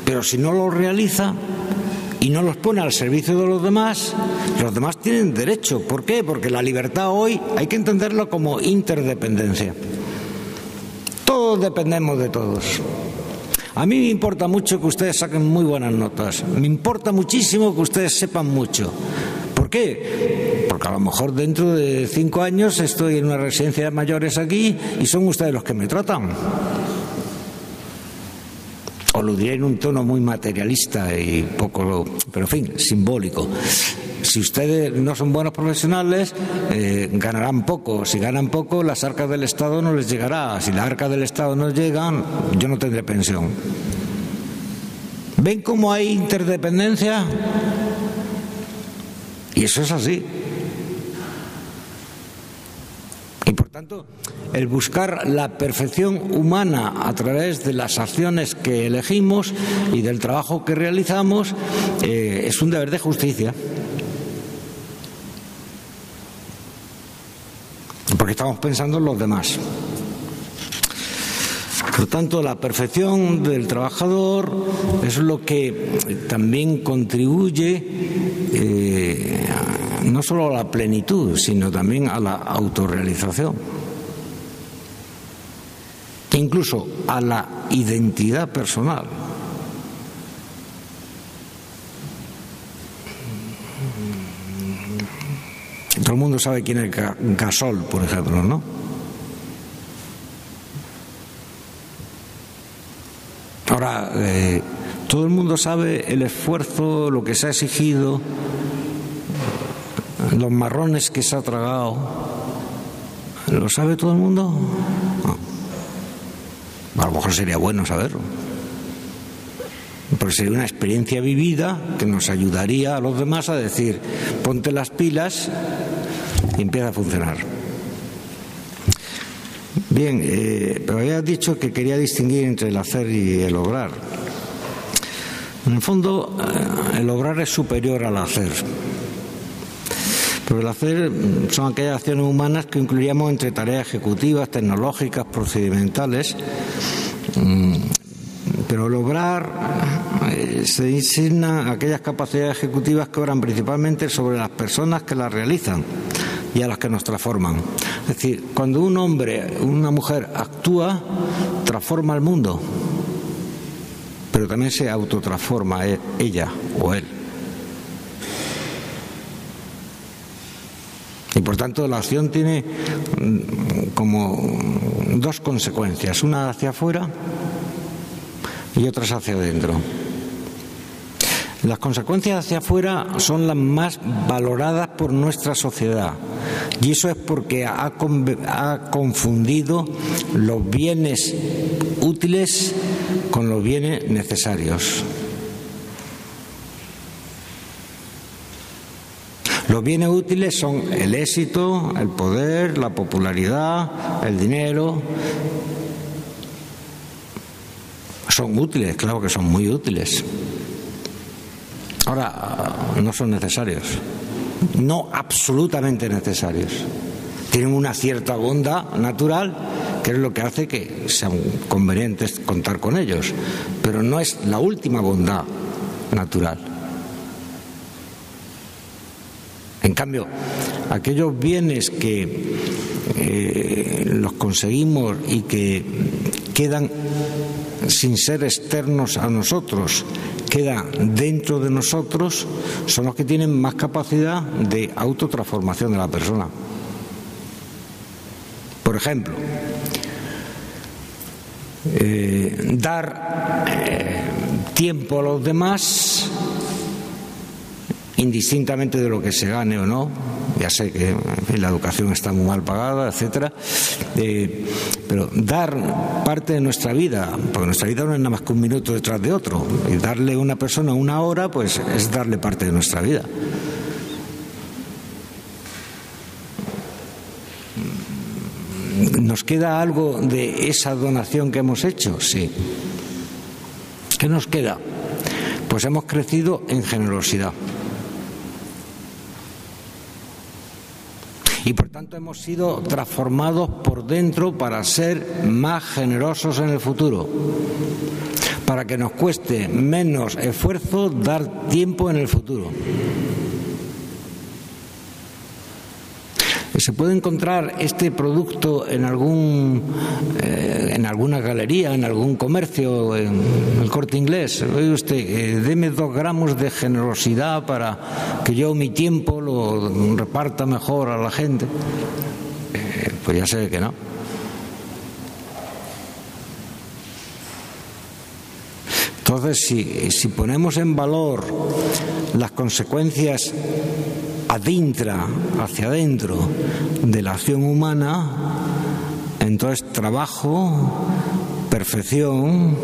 pero si no lo realiza y no los pone al servicio de los demás, los demás tienen derecho. ¿Por qué? Porque la libertad hoy hay que entenderlo como interdependencia. Todos dependemos de todos. A mí me importa mucho que ustedes saquen muy buenas notas. Me importa muchísimo que ustedes sepan mucho. ¿Por qué? Porque a lo mejor dentro de cinco años estoy en una residencia de mayores aquí y son ustedes los que me tratan o lo diré en un tono muy materialista y poco, pero en fin, simbólico. Si ustedes no son buenos profesionales, eh, ganarán poco. Si ganan poco, las arcas del Estado no les llegará. Si las arcas del Estado no llegan, yo no tendré pensión. ¿Ven cómo hay interdependencia? Y eso es así. Tanto, el buscar la perfección humana a través de las acciones que elegimos y del trabajo que realizamos eh, es un deber de justicia. Porque estamos pensando en los demás. Por tanto, la perfección del trabajador es lo que también contribuye no solo a la plenitud, sino también a la autorrealización, incluso a la identidad personal. Todo el mundo sabe quién es Gasol, por ejemplo, ¿no? Ahora, eh, todo el mundo sabe el esfuerzo, lo que se ha exigido los marrones que se ha tragado. ¿Lo sabe todo el mundo? A lo mejor sería bueno saberlo. Porque sería una experiencia vivida que nos ayudaría a los demás a decir, ponte las pilas y empieza a funcionar. Bien, eh, pero había dicho que quería distinguir entre el hacer y el obrar. En el fondo, eh, el obrar es superior al hacer. Pero el hacer son aquellas acciones humanas que incluiríamos entre tareas ejecutivas, tecnológicas, procedimentales. Mm, pero lograr eh, se designa aquellas capacidades ejecutivas que obran principalmente sobre las personas que las realizan, y a las que nos transforman. Es decir, cuando un hombre, una mujer actúa, transforma el mundo, pero también se autotransforma e-, ella o él. Y por tanto la acción tiene mm, como dos consecuencias, una hacia afuera y otras hacia adentro. Las consecuencias hacia afuera son las más valoradas por nuestra sociedad y eso es porque ha, confundido los bienes útiles con los bienes necesarios. Los bienes útiles son el éxito, el poder, la popularidad, el dinero. Son útiles, claro que son muy útiles. Ahora, no son necesarios, no absolutamente necesarios. Tienen una cierta bondad natural, que es lo que hace que sean convenientes contar con ellos, pero no es la última bondad natural. En cambio, aquellos bienes que eh, los conseguimos y que quedan sin ser externos a nosotros, queda dentro de nosotros son los que tienen más capacidad de autotransformación de la persona. Por ejemplo, eh, dar eh, tiempo a los demás indistintamente de lo que se gane o no, ya sé que la educación está muy mal pagada, etcétera, eh, pero dar parte de nuestra vida, porque nuestra vida no es nada más que un minuto detrás de otro, y darle a una persona una hora, pues es darle parte de nuestra vida. ¿Nos queda algo de esa donación que hemos hecho? Sí. ¿Qué nos queda? Pues hemos crecido en generosidad. Y por tanto hemos sido transformados por dentro para ser más generosos en el futuro, para que nos cueste menos esfuerzo dar tiempo en el futuro. Se puede encontrar este producto en algún eh, en alguna galería, en algún comercio, en el corte inglés. Oye usted, eh, deme dos gramos de generosidad para que yo mi tiempo lo reparta mejor a la gente. Eh, pues ya sé que no. Entonces, si, si ponemos en valor las consecuencias adintra hacia adentro de la acción humana, entonces trabajo, perfección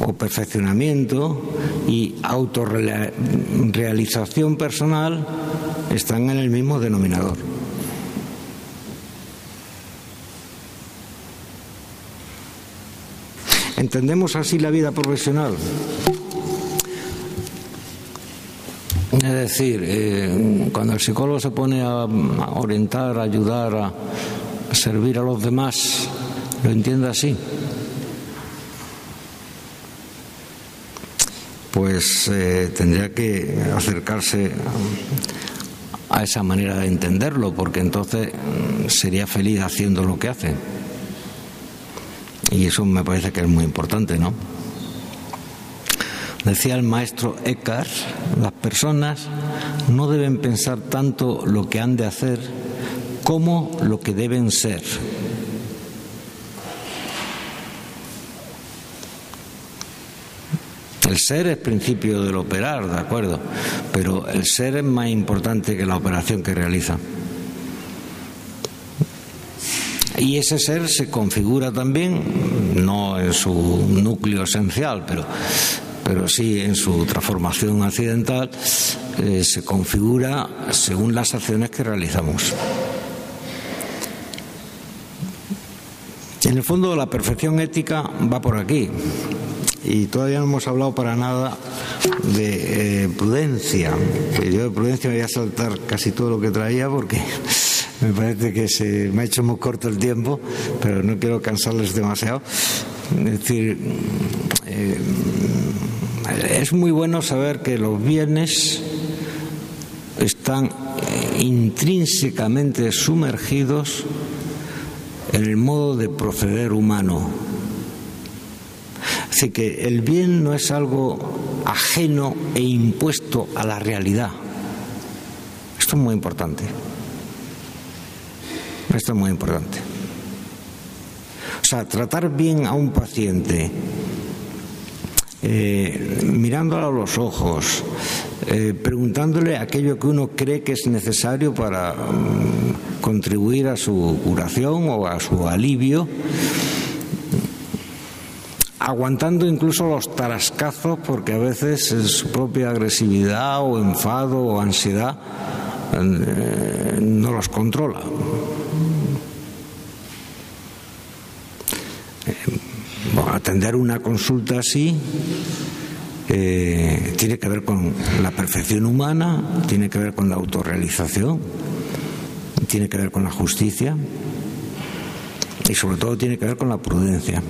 o perfeccionamiento y autorrealización personal están en el mismo denominador. ¿Entendemos así la vida profesional? Es decir, eh, cuando el psicólogo se pone a, orientar, a ayudar, a servir a los demás, lo entiende así. Pues eh, tendría que acercarse a esa manera de entenderlo, porque entonces mm, sería feliz haciendo lo que hace. Y eso me parece que es muy importante, ¿no? Decía el maestro Eckhart, las personas no deben pensar tanto lo que han de hacer como lo que deben ser. El ser es principio del operar, de acuerdo, pero el ser es más importante que la operación que realiza. Y ese ser se configura también, no en su núcleo esencial, pero pero sí en su transformación accidental eh, se configura según las acciones que realizamos. En el fondo la perfección ética va por aquí y todavía no hemos hablado para nada de eh, prudencia. Yo de prudencia voy a saltar casi todo lo que traía porque <laughs> me parece que se me ha hecho muy corto el tiempo, pero no quiero cansarles demasiado. Es decir, eh, es muy bueno saber que los bienes están intrínsecamente sumergidos en el modo de proceder humano. Así que el bien no es algo ajeno e impuesto a la realidad. Esto es muy importante. Esto es muy importante. O sea, tratar bien a un paciente, eh, mirándolo a los ojos, eh, preguntándole aquello que uno cree que es necesario para mm, contribuir a su curación o a su alivio, aguantando incluso los tarascazos porque a veces su propia agresividad o enfado o ansiedad eh, no los controla. Atender una consulta así eh, tiene que ver con la perfección humana, tiene que ver con la autorrealización, tiene que ver con la justicia y sobre todo tiene que ver con la prudencia.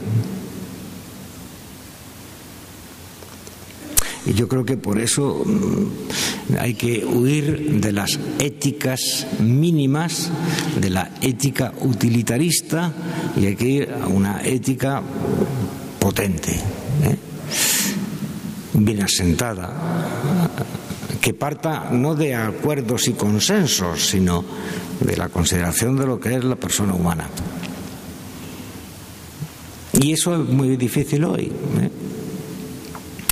Y yo creo que por eso mm, hay que huir de las éticas mínimas, de la ética utilitarista, y hay que ir a una ética potente, ¿eh? bien asentada, que parta no de acuerdos y consensos, sino de la consideración de lo que es la persona humana. Y eso es muy difícil hoy. ¿eh?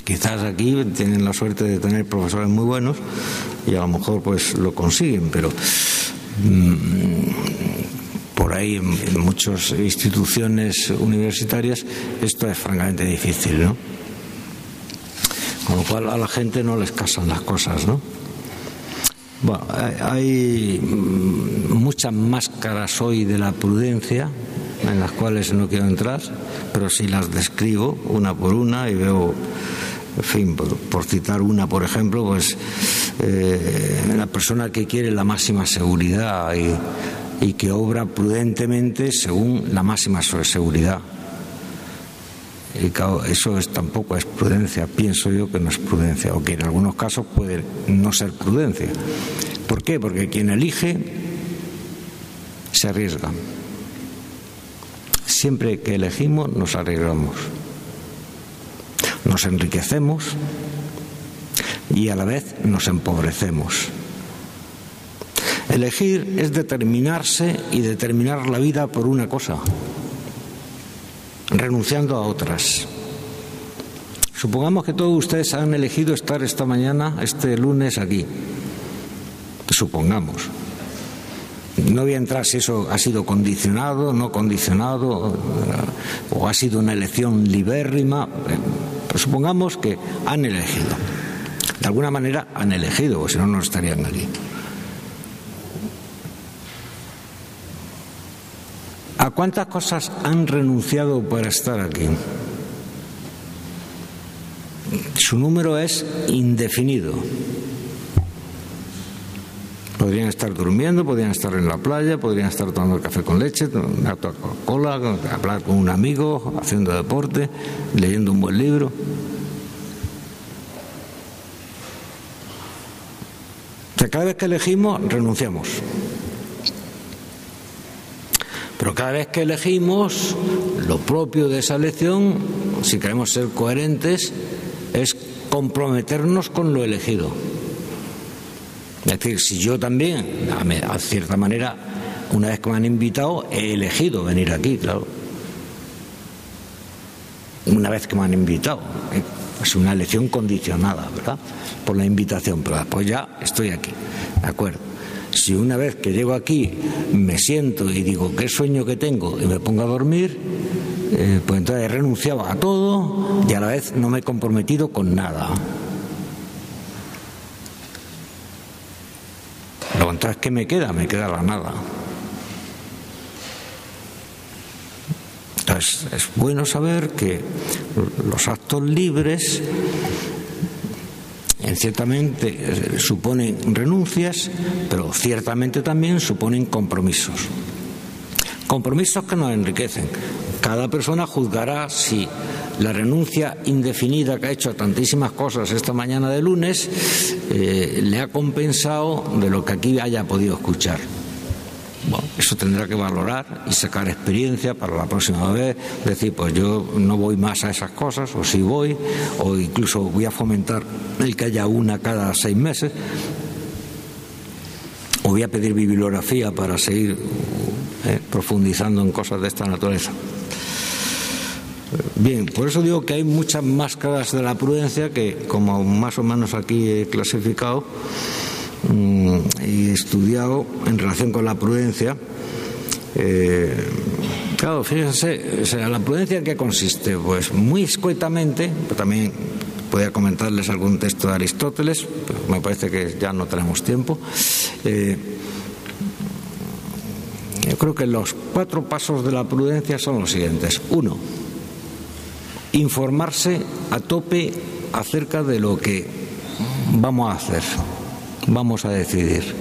Quizás aquí tienen la suerte de tener profesores muy buenos y a lo mejor pues lo consiguen, pero mm, por ahí en, muchas instituciones universitarias esto es francamente difícil, ¿no? Con lo cual a la gente no les casan las cosas, ¿no? Bueno, hay mm, muchas máscaras hoy de la prudencia en las cuales no quiero entrar, pero sí las describo una por una y veo en fin, por, citar una, por ejemplo, pues eh, la persona que quiere la máxima seguridad y, que obra prudentemente según la máxima seguridad. Y eso es, tampoco es prudencia, pienso yo que no es prudencia, o que en algunos casos puede no ser prudencia. ¿Por qué? Porque quien elige se arriesga. Siempre que elegimos nos arriesgamos nos enriquecemos y a la vez nos empobrecemos. Elegir es determinarse y determinar la vida por una cosa, renunciando a otras. Supongamos que todos ustedes han elegido estar esta mañana, este lunes aquí. Supongamos. No voy a entrar si eso ha sido condicionado, no condicionado, o ha sido una elección libérrima. Pero supongamos que han elegido. De alguna manera han elegido, o si no, no estarían aquí. ¿A cuántas cosas han renunciado para estar aquí? Su número es indefinido. Podrían estar durmiendo, podrían estar en la playa, podrían estar tomando café con leche, tomando Coca-Cola, hablar con un amigo, haciendo deporte, leyendo un buen libro. cada vez que elegimos, renunciamos. Pero cada vez que elegimos, lo propio de esa elección, si queremos ser coherentes, es comprometernos con lo elegido. Es decir, si yo también, a cierta manera, una vez que me han invitado, he elegido venir aquí, claro. Una vez que me han invitado. Es una elección condicionada, ¿verdad? Por la invitación, pero después ya estoy aquí, ¿de acuerdo? Si una vez que llego aquí me siento y digo qué sueño que tengo y me pongo a dormir, eh, pues entonces he renunciado a todo y a la vez no me he comprometido con nada. entonces, ¿qué me queda? Me queda la nada. Entonces, es bueno saber que los actos libres ciertamente eh, suponen renuncias, pero ciertamente también suponen compromisos. Compromisos que nos enriquecen. Cada persona juzgará si la renuncia indefinida que ha hecho a tantísimas cosas esta mañana de lunes eh, le ha compensado de lo que aquí haya podido escuchar. Eso tendrá que valorar y sacar experiencia para la próxima vez. Decir, pues yo no voy más a esas cosas, o si voy, o incluso voy a fomentar el que haya una cada seis meses, o voy a pedir bibliografía para seguir eh, profundizando en cosas de esta naturaleza. Bien, por eso digo que hay muchas máscaras de la prudencia que, como más o menos aquí he clasificado mm, y estudiado en relación con la prudencia, eh, claro, fíjense, ¿la prudencia en qué consiste? Pues muy escuetamente, pero también podría comentarles algún texto de Aristóteles, me parece que ya no tenemos tiempo. Eh, yo creo que los cuatro pasos de la prudencia son los siguientes. Uno, informarse a tope acerca de lo que vamos a hacer, vamos a decidir.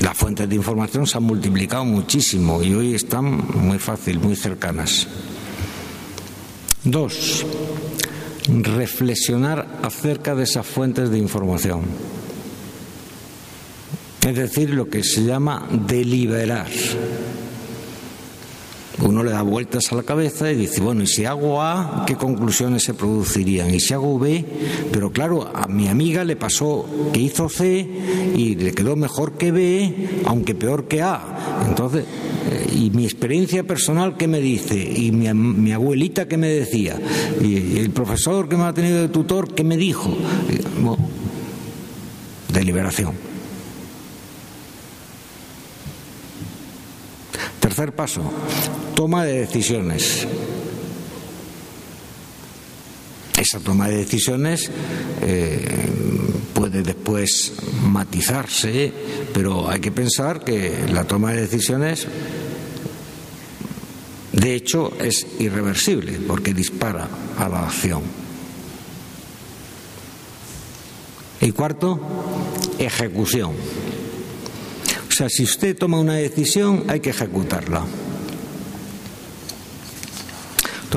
Las fuentes de información se han multiplicado muchísimo y hoy están muy fácil, muy cercanas. Dos, reflexionar acerca de esas fuentes de información. Es decir, lo que se llama deliberar. Uno le da vueltas a la cabeza y dice, bueno, y si hago A, ¿qué conclusiones se producirían? Y si hago B, pero claro, a mi amiga le pasó que hizo C y le quedó mejor que B, aunque peor que A. Entonces, eh, y mi experiencia personal, ¿qué me dice? Y mi, abuelita, ¿qué me decía? Y, el profesor que me ha tenido de tutor, ¿qué me dijo? deliberación. Tercer paso, toma de decisiones. Esa toma de decisiones eh, puede después matizarse, pero hay que pensar que la toma de decisiones, de hecho, es irreversible porque dispara a la acción. Y cuarto, ejecución. O sea, si usted toma una decisión, hay que ejecutarla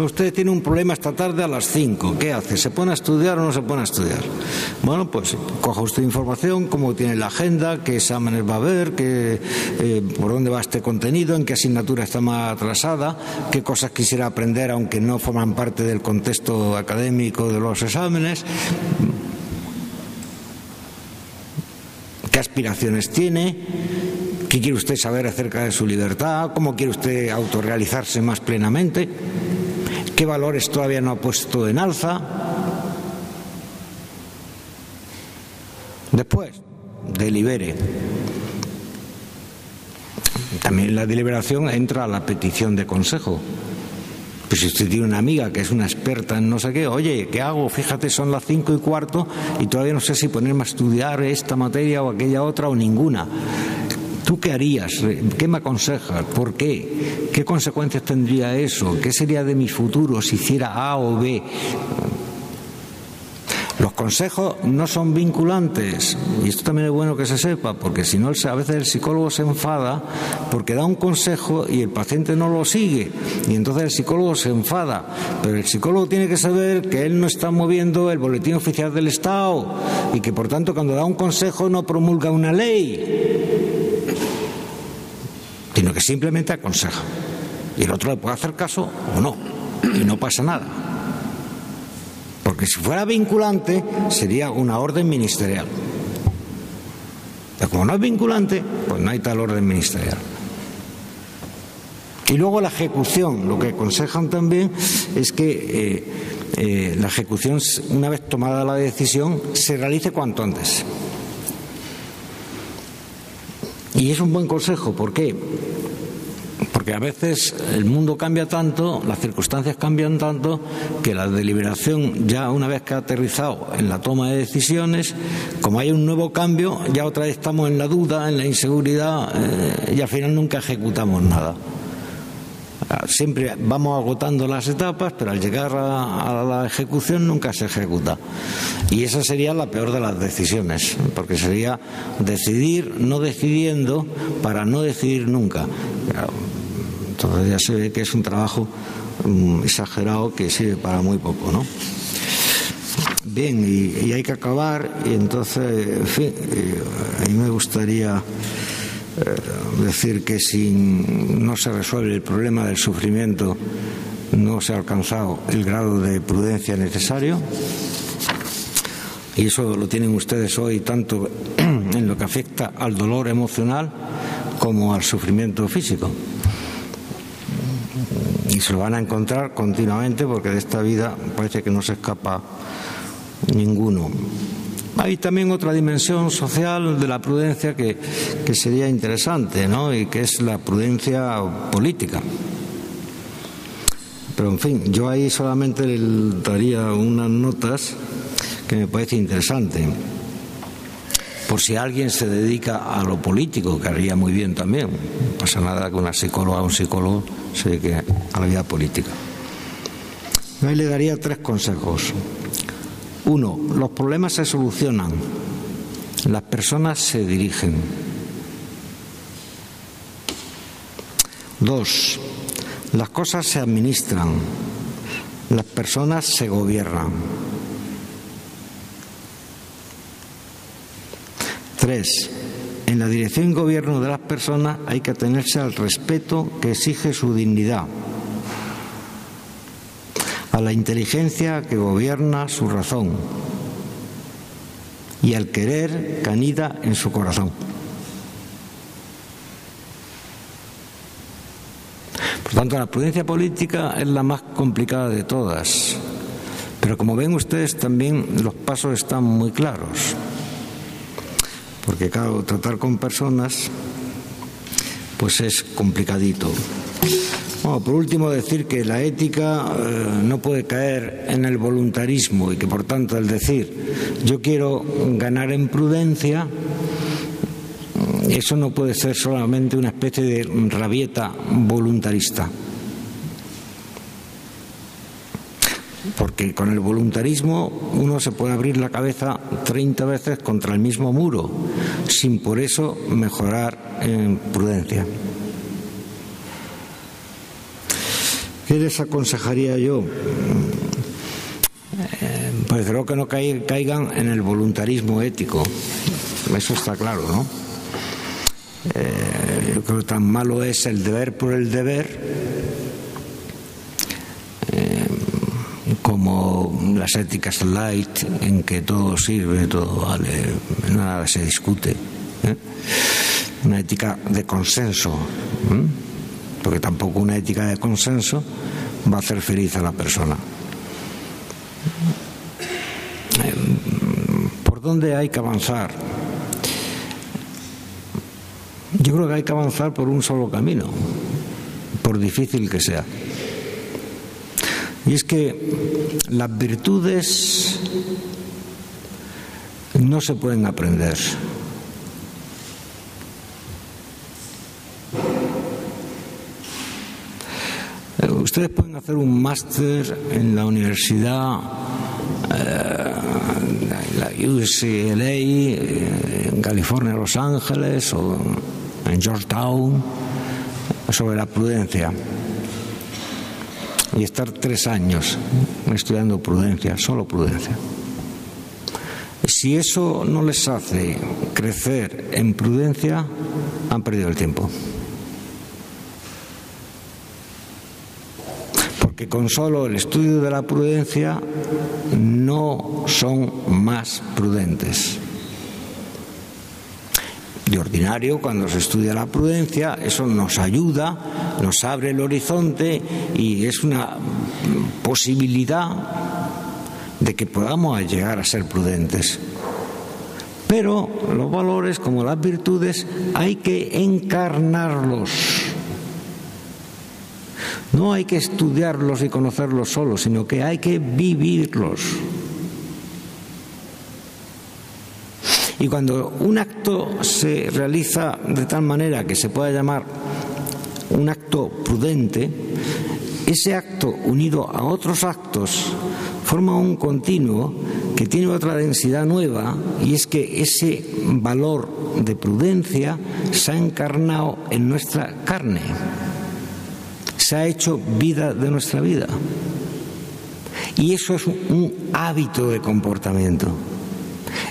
usted tiene un problema esta tarde a las 5. ¿Qué hace? ¿Se pone a estudiar o no se pone a estudiar? Bueno, pues coja usted información, cómo tiene la agenda, qué exámenes va a haber, eh, por dónde va este contenido, en qué asignatura está más atrasada, qué cosas quisiera aprender aunque no forman parte del contexto académico de los exámenes. ¿Qué aspiraciones tiene? ¿Qué quiere usted saber acerca de su libertad? ¿Cómo quiere usted autorrealizarse más plenamente? qué valores todavía no ha puesto en alza. Después, delibere. También la deliberación entra la petición de consejo. Pues si usted tiene una amiga que es una experta en no sé qué, oye, ¿qué hago? Fíjate, son las cinco y cuarto y todavía no sé si ponerme a estudiar esta materia o aquella otra o ninguna. ¿Tú qué harías? ¿Qué me aconsejas? ¿Por qué? ¿Qué consecuencias tendría eso? ¿Qué sería de mi futuro si hiciera A o B? Los consejos no son vinculantes y esto también es bueno que se sepa porque si no a veces el psicólogo se enfada porque da un consejo y el paciente no lo sigue y entonces el psicólogo se enfada pero el psicólogo tiene que saber que él no está moviendo el boletín oficial del Estado y que por tanto cuando da un consejo no promulga una ley simplemente aconseja. Y el otro le puede hacer caso o no, y no pasa nada. Porque si fuera vinculante sería una orden ministerial. Pero como no es vinculante, pues no hay tal orden ministerial. Y luego la ejecución, lo que aconsejan también es que eh, eh, la ejecución, una vez tomada la decisión, se realice cuanto antes. Y es un buen consejo, ¿por qué? Porque a veces el mundo cambia tanto, las circunstancias cambian tanto, que la deliberación ya una vez que ha aterrizado en la toma de decisiones, como hay un nuevo cambio, ya otra vez estamos en la duda, en la inseguridad eh, y al final nunca ejecutamos nada. Ah, siempre vamos agotando las etapas, pero al llegar a, la ejecución nunca se ejecuta. Y esa sería la peor de las decisiones, porque sería decidir no decidiendo para no decidir nunca. Entonces ya se ve que es un trabajo mm, exagerado que sirve para muy poco, ¿no? Bien, y, hay que acabar, y entonces, en fin, eh, a mí me gustaría eh, decir que si no se resuelve el problema del sufrimiento, no se ha alcanzado el grado de prudencia necesario. Y eso lo tienen ustedes hoy tanto <clears throat> en lo que afecta al dolor emocional como al sufrimiento físico. Y se lo van a encontrar continuamente porque de esta vida parece que no se escapa ninguno. Hay también otra dimensión social de la prudencia que, que sería interesante, ¿no? Y que es la prudencia política. Pero en fin, yo ahí solamente daría unas notas que me parece interesante. Por si alguien se dedica a lo político, que haría muy bien también. No pasa nada que una psicóloga o un psicólogo se dedique a la vida política. Ahí le daría tres consejos. Uno, los problemas se solucionan, las personas se dirigen. Dos, las cosas se administran, las personas se gobiernan. En la dirección y gobierno de las personas hay que atenerse al respeto que exige su dignidad, a la inteligencia que gobierna su razón y al querer que anida en su corazón. Por tanto, la prudencia política es la más complicada de todas. Pero como ven ustedes, también los pasos están muy claros. Porque, claro, tratar con personas, pues es complicadito. Bueno, por último, decir que la ética eh, no puede caer en el voluntarismo y que, por tanto, el decir yo quiero ganar en prudencia eso no puede ser solamente una especie de rabieta voluntarista. Porque con el voluntarismo uno se puede abrir la cabeza 30 veces contra el mismo muro, sin por eso mejorar en prudencia. ¿Qué les aconsejaría yo? Eh, pues creo que no caigan en el voluntarismo ético. Eso está claro, ¿no? Eh, yo creo que tan malo es el deber por el deber como las éticas light en que todo sirve, todo vale, nada se discute. ¿eh? Una ética de consenso, porque tampoco una ética de consenso va a hacer feliz a la persona. ¿Por dónde hay que avanzar? Yo creo que hay que avanzar por un solo camino, por difícil que sea. Y es que las virtudes no se pueden aprender. Ustedes pueden hacer un máster en la universidad, eh, en la UCLA, en California, Los Ángeles, o en Georgetown sobre la prudencia y estar tres años estudiando prudencia, solo prudencia. Si eso no les hace crecer en prudencia, han perdido el tiempo. Porque con solo el estudio de la prudencia no son más prudentes. De ordinario, cuando se estudia la prudencia, eso nos ayuda, nos abre el horizonte y es una posibilidad de que podamos llegar a ser prudentes. Pero los valores, como las virtudes, hay que encarnarlos. No hay que estudiarlos y conocerlos solos, sino que hay que vivirlos. Y cuando un acto se realiza de tal manera que se pueda llamar un acto prudente, ese acto unido a otros actos forma un continuo que tiene otra densidad nueva y es que ese valor de prudencia se ha encarnado en nuestra carne. se ha hecho vida de nuestra vida. Y eso es un hábito de comportamiento.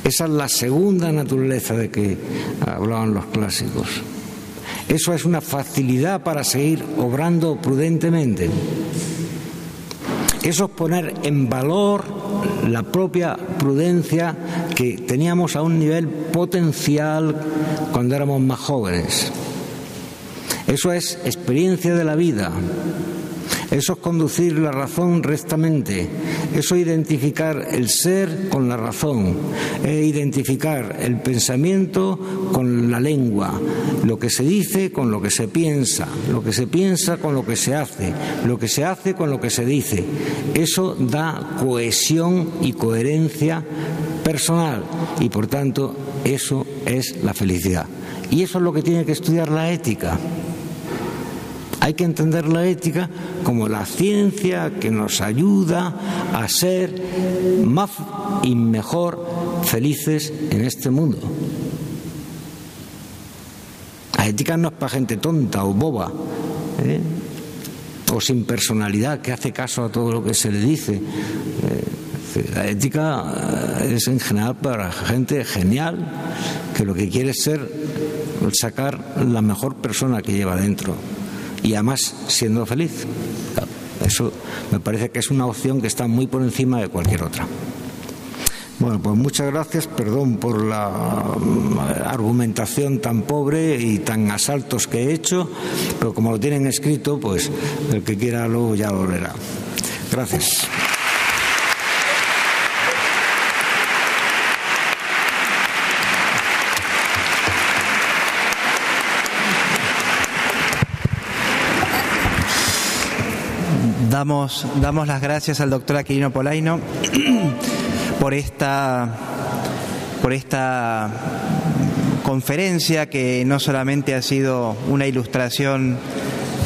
Esa es la segunda naturaleza de que hablaban los clásicos. Eso es una facilidad para seguir obrando prudentemente. Eso es poner en valor la propia prudencia que teníamos a un nivel potencial cuando éramos más jóvenes. Eso es experiencia de la vida. Eso es conducir la razón rectamente. Eso es identificar el ser con la razón. Identificar el pensamiento con la lengua. Lo que se dice con lo que se piensa. Lo que se piensa con lo que se hace. Lo que se hace con lo que se dice. Eso da cohesión y coherencia personal. Y por tanto, eso es la felicidad. Y eso es lo que tiene que estudiar la ética. Hay que entender la ética como la ciencia que nos ayuda a ser más y mejor felices en este mundo. La ética no es para gente tonta o boba, ¿eh? o sin personalidad que hace caso a todo lo que se le dice. Eh, la ética eh, es en general para gente genial que lo que quiere es ser sacar la mejor persona que lleva dentro y además siendo feliz. Eso me parece que es una opción que está muy por encima de cualquier otra. Bueno, pues muchas gracias, perdón por la mm, argumentación tan pobre y tan asaltos que he hecho, pero como lo tienen escrito, pues el que quiera luego ya lo leerá. Gracias. Damos, damos las gracias al doctor Aquilino Polaino <clears throat> por esta, por esta conferencia que no solamente ha sido una ilustración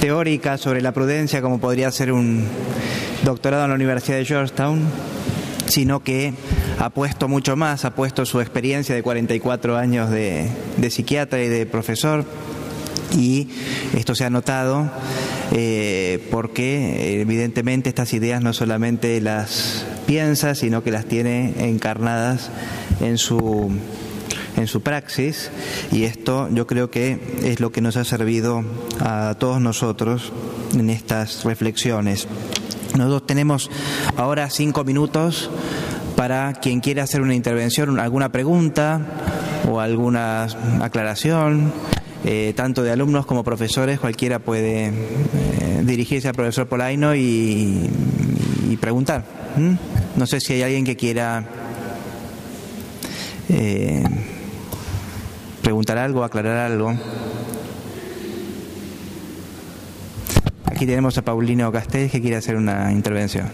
teórica sobre la prudencia, como podría ser un doctorado en la Universidad de Georgetown, sino que ha puesto mucho más, ha puesto su experiencia de 44 años de, de psiquiatra y de profesor, y esto se ha notado eh, porque evidentemente estas ideas no solamente las piensa, sino que las tiene encarnadas en su en su praxis y esto yo creo que es lo que nos ha servido a todos nosotros en estas reflexiones. Nosotros tenemos ahora cinco minutos para quien quiera hacer una intervención, alguna pregunta o alguna aclaración. Eh, tanto de alumnos como profesores, cualquiera puede eh, dirigirse al profesor Polaino y, preguntar. No sé si hay alguien que quiera eh, preguntar algo, aclarar algo. Aquí tenemos a Paulino Castells que quiere hacer una intervención.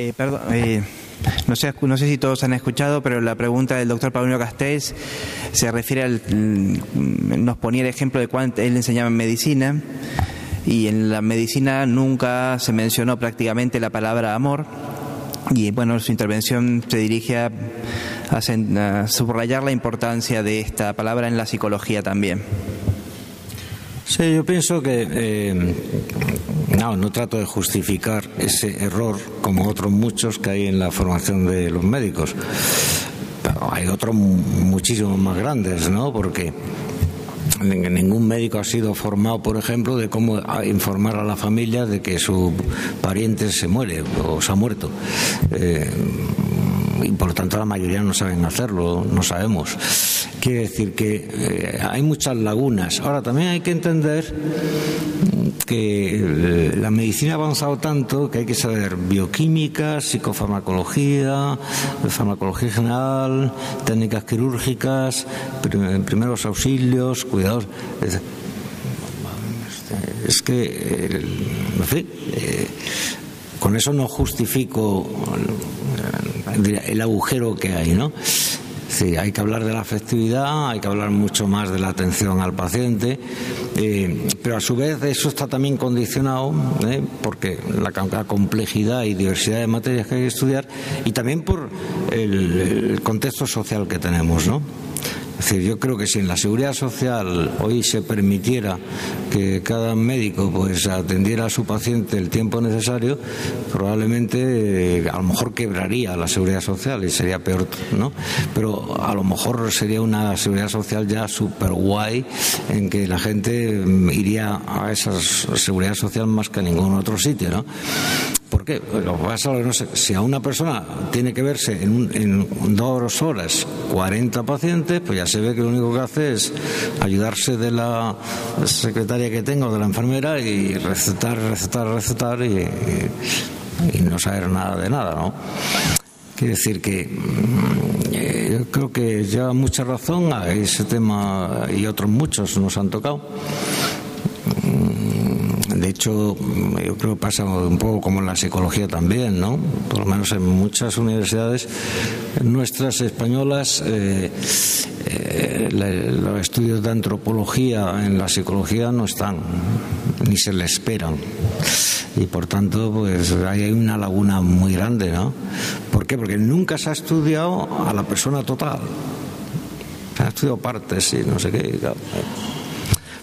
Eh, perdón, eh, no, sé, no sé si todos han escuchado, pero la pregunta del doctor Paulino Castells se refiere al. Mm, nos ponía el ejemplo de cuánto él enseñaba en medicina, y en la medicina nunca se mencionó prácticamente la palabra amor, y bueno, su intervención se dirige a, subrayar la importancia de esta palabra en la psicología también. Sí, yo pienso que eh, no, no trato de justificar ese error como otros muchos que hay en la formación de los médicos. Pero hay otros muchísimos más grandes, ¿no? Porque ningún médico ha sido formado, por ejemplo, de cómo informar a la familia de que su pariente se muere o se ha muerto. Eh, y por lo tanto la mayoría no saben hacerlo, no sabemos. Quiere decir que eh, hay muchas lagunas. Ahora también hay que entender que eh, la medicina ha avanzado tanto que hay que saber bioquímica, psicofarmacología, farmacología general, técnicas quirúrgicas, primeros auxilios, cuidados. Es que, en fin, eh, con eso no justifico el agujero que hay, ¿no? Sí, hay que hablar de la afectividad, hay que hablar mucho más de la atención al paciente, eh, pero a su vez eso está también condicionado ¿eh? porque la, complejidad y diversidad de materias que hay que estudiar y también por el, el contexto social que tenemos, ¿no? Es decir, yo creo que si en la seguridad social hoy se permitiera que cada médico pues atendiera a su paciente el tiempo necesario, probablemente eh, a lo mejor quebraría la seguridad social y sería peor, ¿no? Pero a lo mejor sería una seguridad social ya súper guay en que la gente mm, iría a esa seguridad social más que a ningún otro sitio, ¿no? ¿Por qué? no sé, si a una persona tiene que verse en, dos horas 40 pacientes, pues ya se ve que lo único que hace es ayudarse de la secretaria que tengo, de la enfermera, y recetar, recetar, recetar y, no saber nada de nada, ¿no? Quiere decir que mm, yo creo que lleva mucha razón a ese tema y otros muchos nos han tocado. Hecho, yo creo que pasa un poco como en la psicología también, ¿no? Por lo menos en muchas universidades nuestras españolas, eh, eh, los estudios de antropología en la psicología no están, ni se le esperan. Y por tanto, pues hay una laguna muy grande, ¿no? ¿Por qué? Porque nunca se ha estudiado a la persona total. Se ha estudiado partes y no sé qué.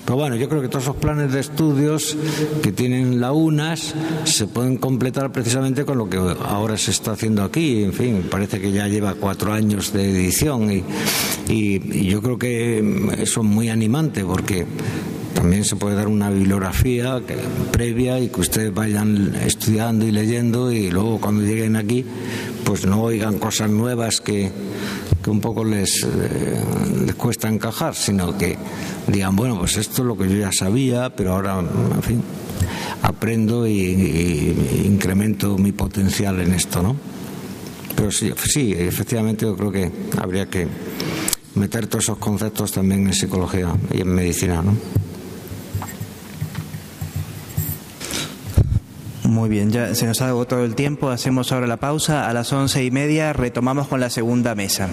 Pero bueno, yo creo que todos esos planes de estudios que tienen la UNAS se pueden completar precisamente con lo que ahora se está haciendo aquí. En fin, parece que ya lleva cuatro años de edición y, y, yo creo que eso es muy animante porque también se puede dar una bibliografía previa y que ustedes vayan estudiando y leyendo y luego cuando lleguen aquí pues no oigan cosas nuevas que, un poco les, eh, les cuesta encajar, sino que digan, bueno, pues esto es lo que yo ya sabía, pero ahora, en fin, aprendo y, incremento mi potencial en esto, ¿no? Pero sí, sí, efectivamente yo creo que habría que meter todos esos conceptos también en psicología y en medicina, ¿no? Muy bien, ya se nos ha agotado el tiempo, hacemos ahora la pausa, a las once y media retomamos con la segunda mesa.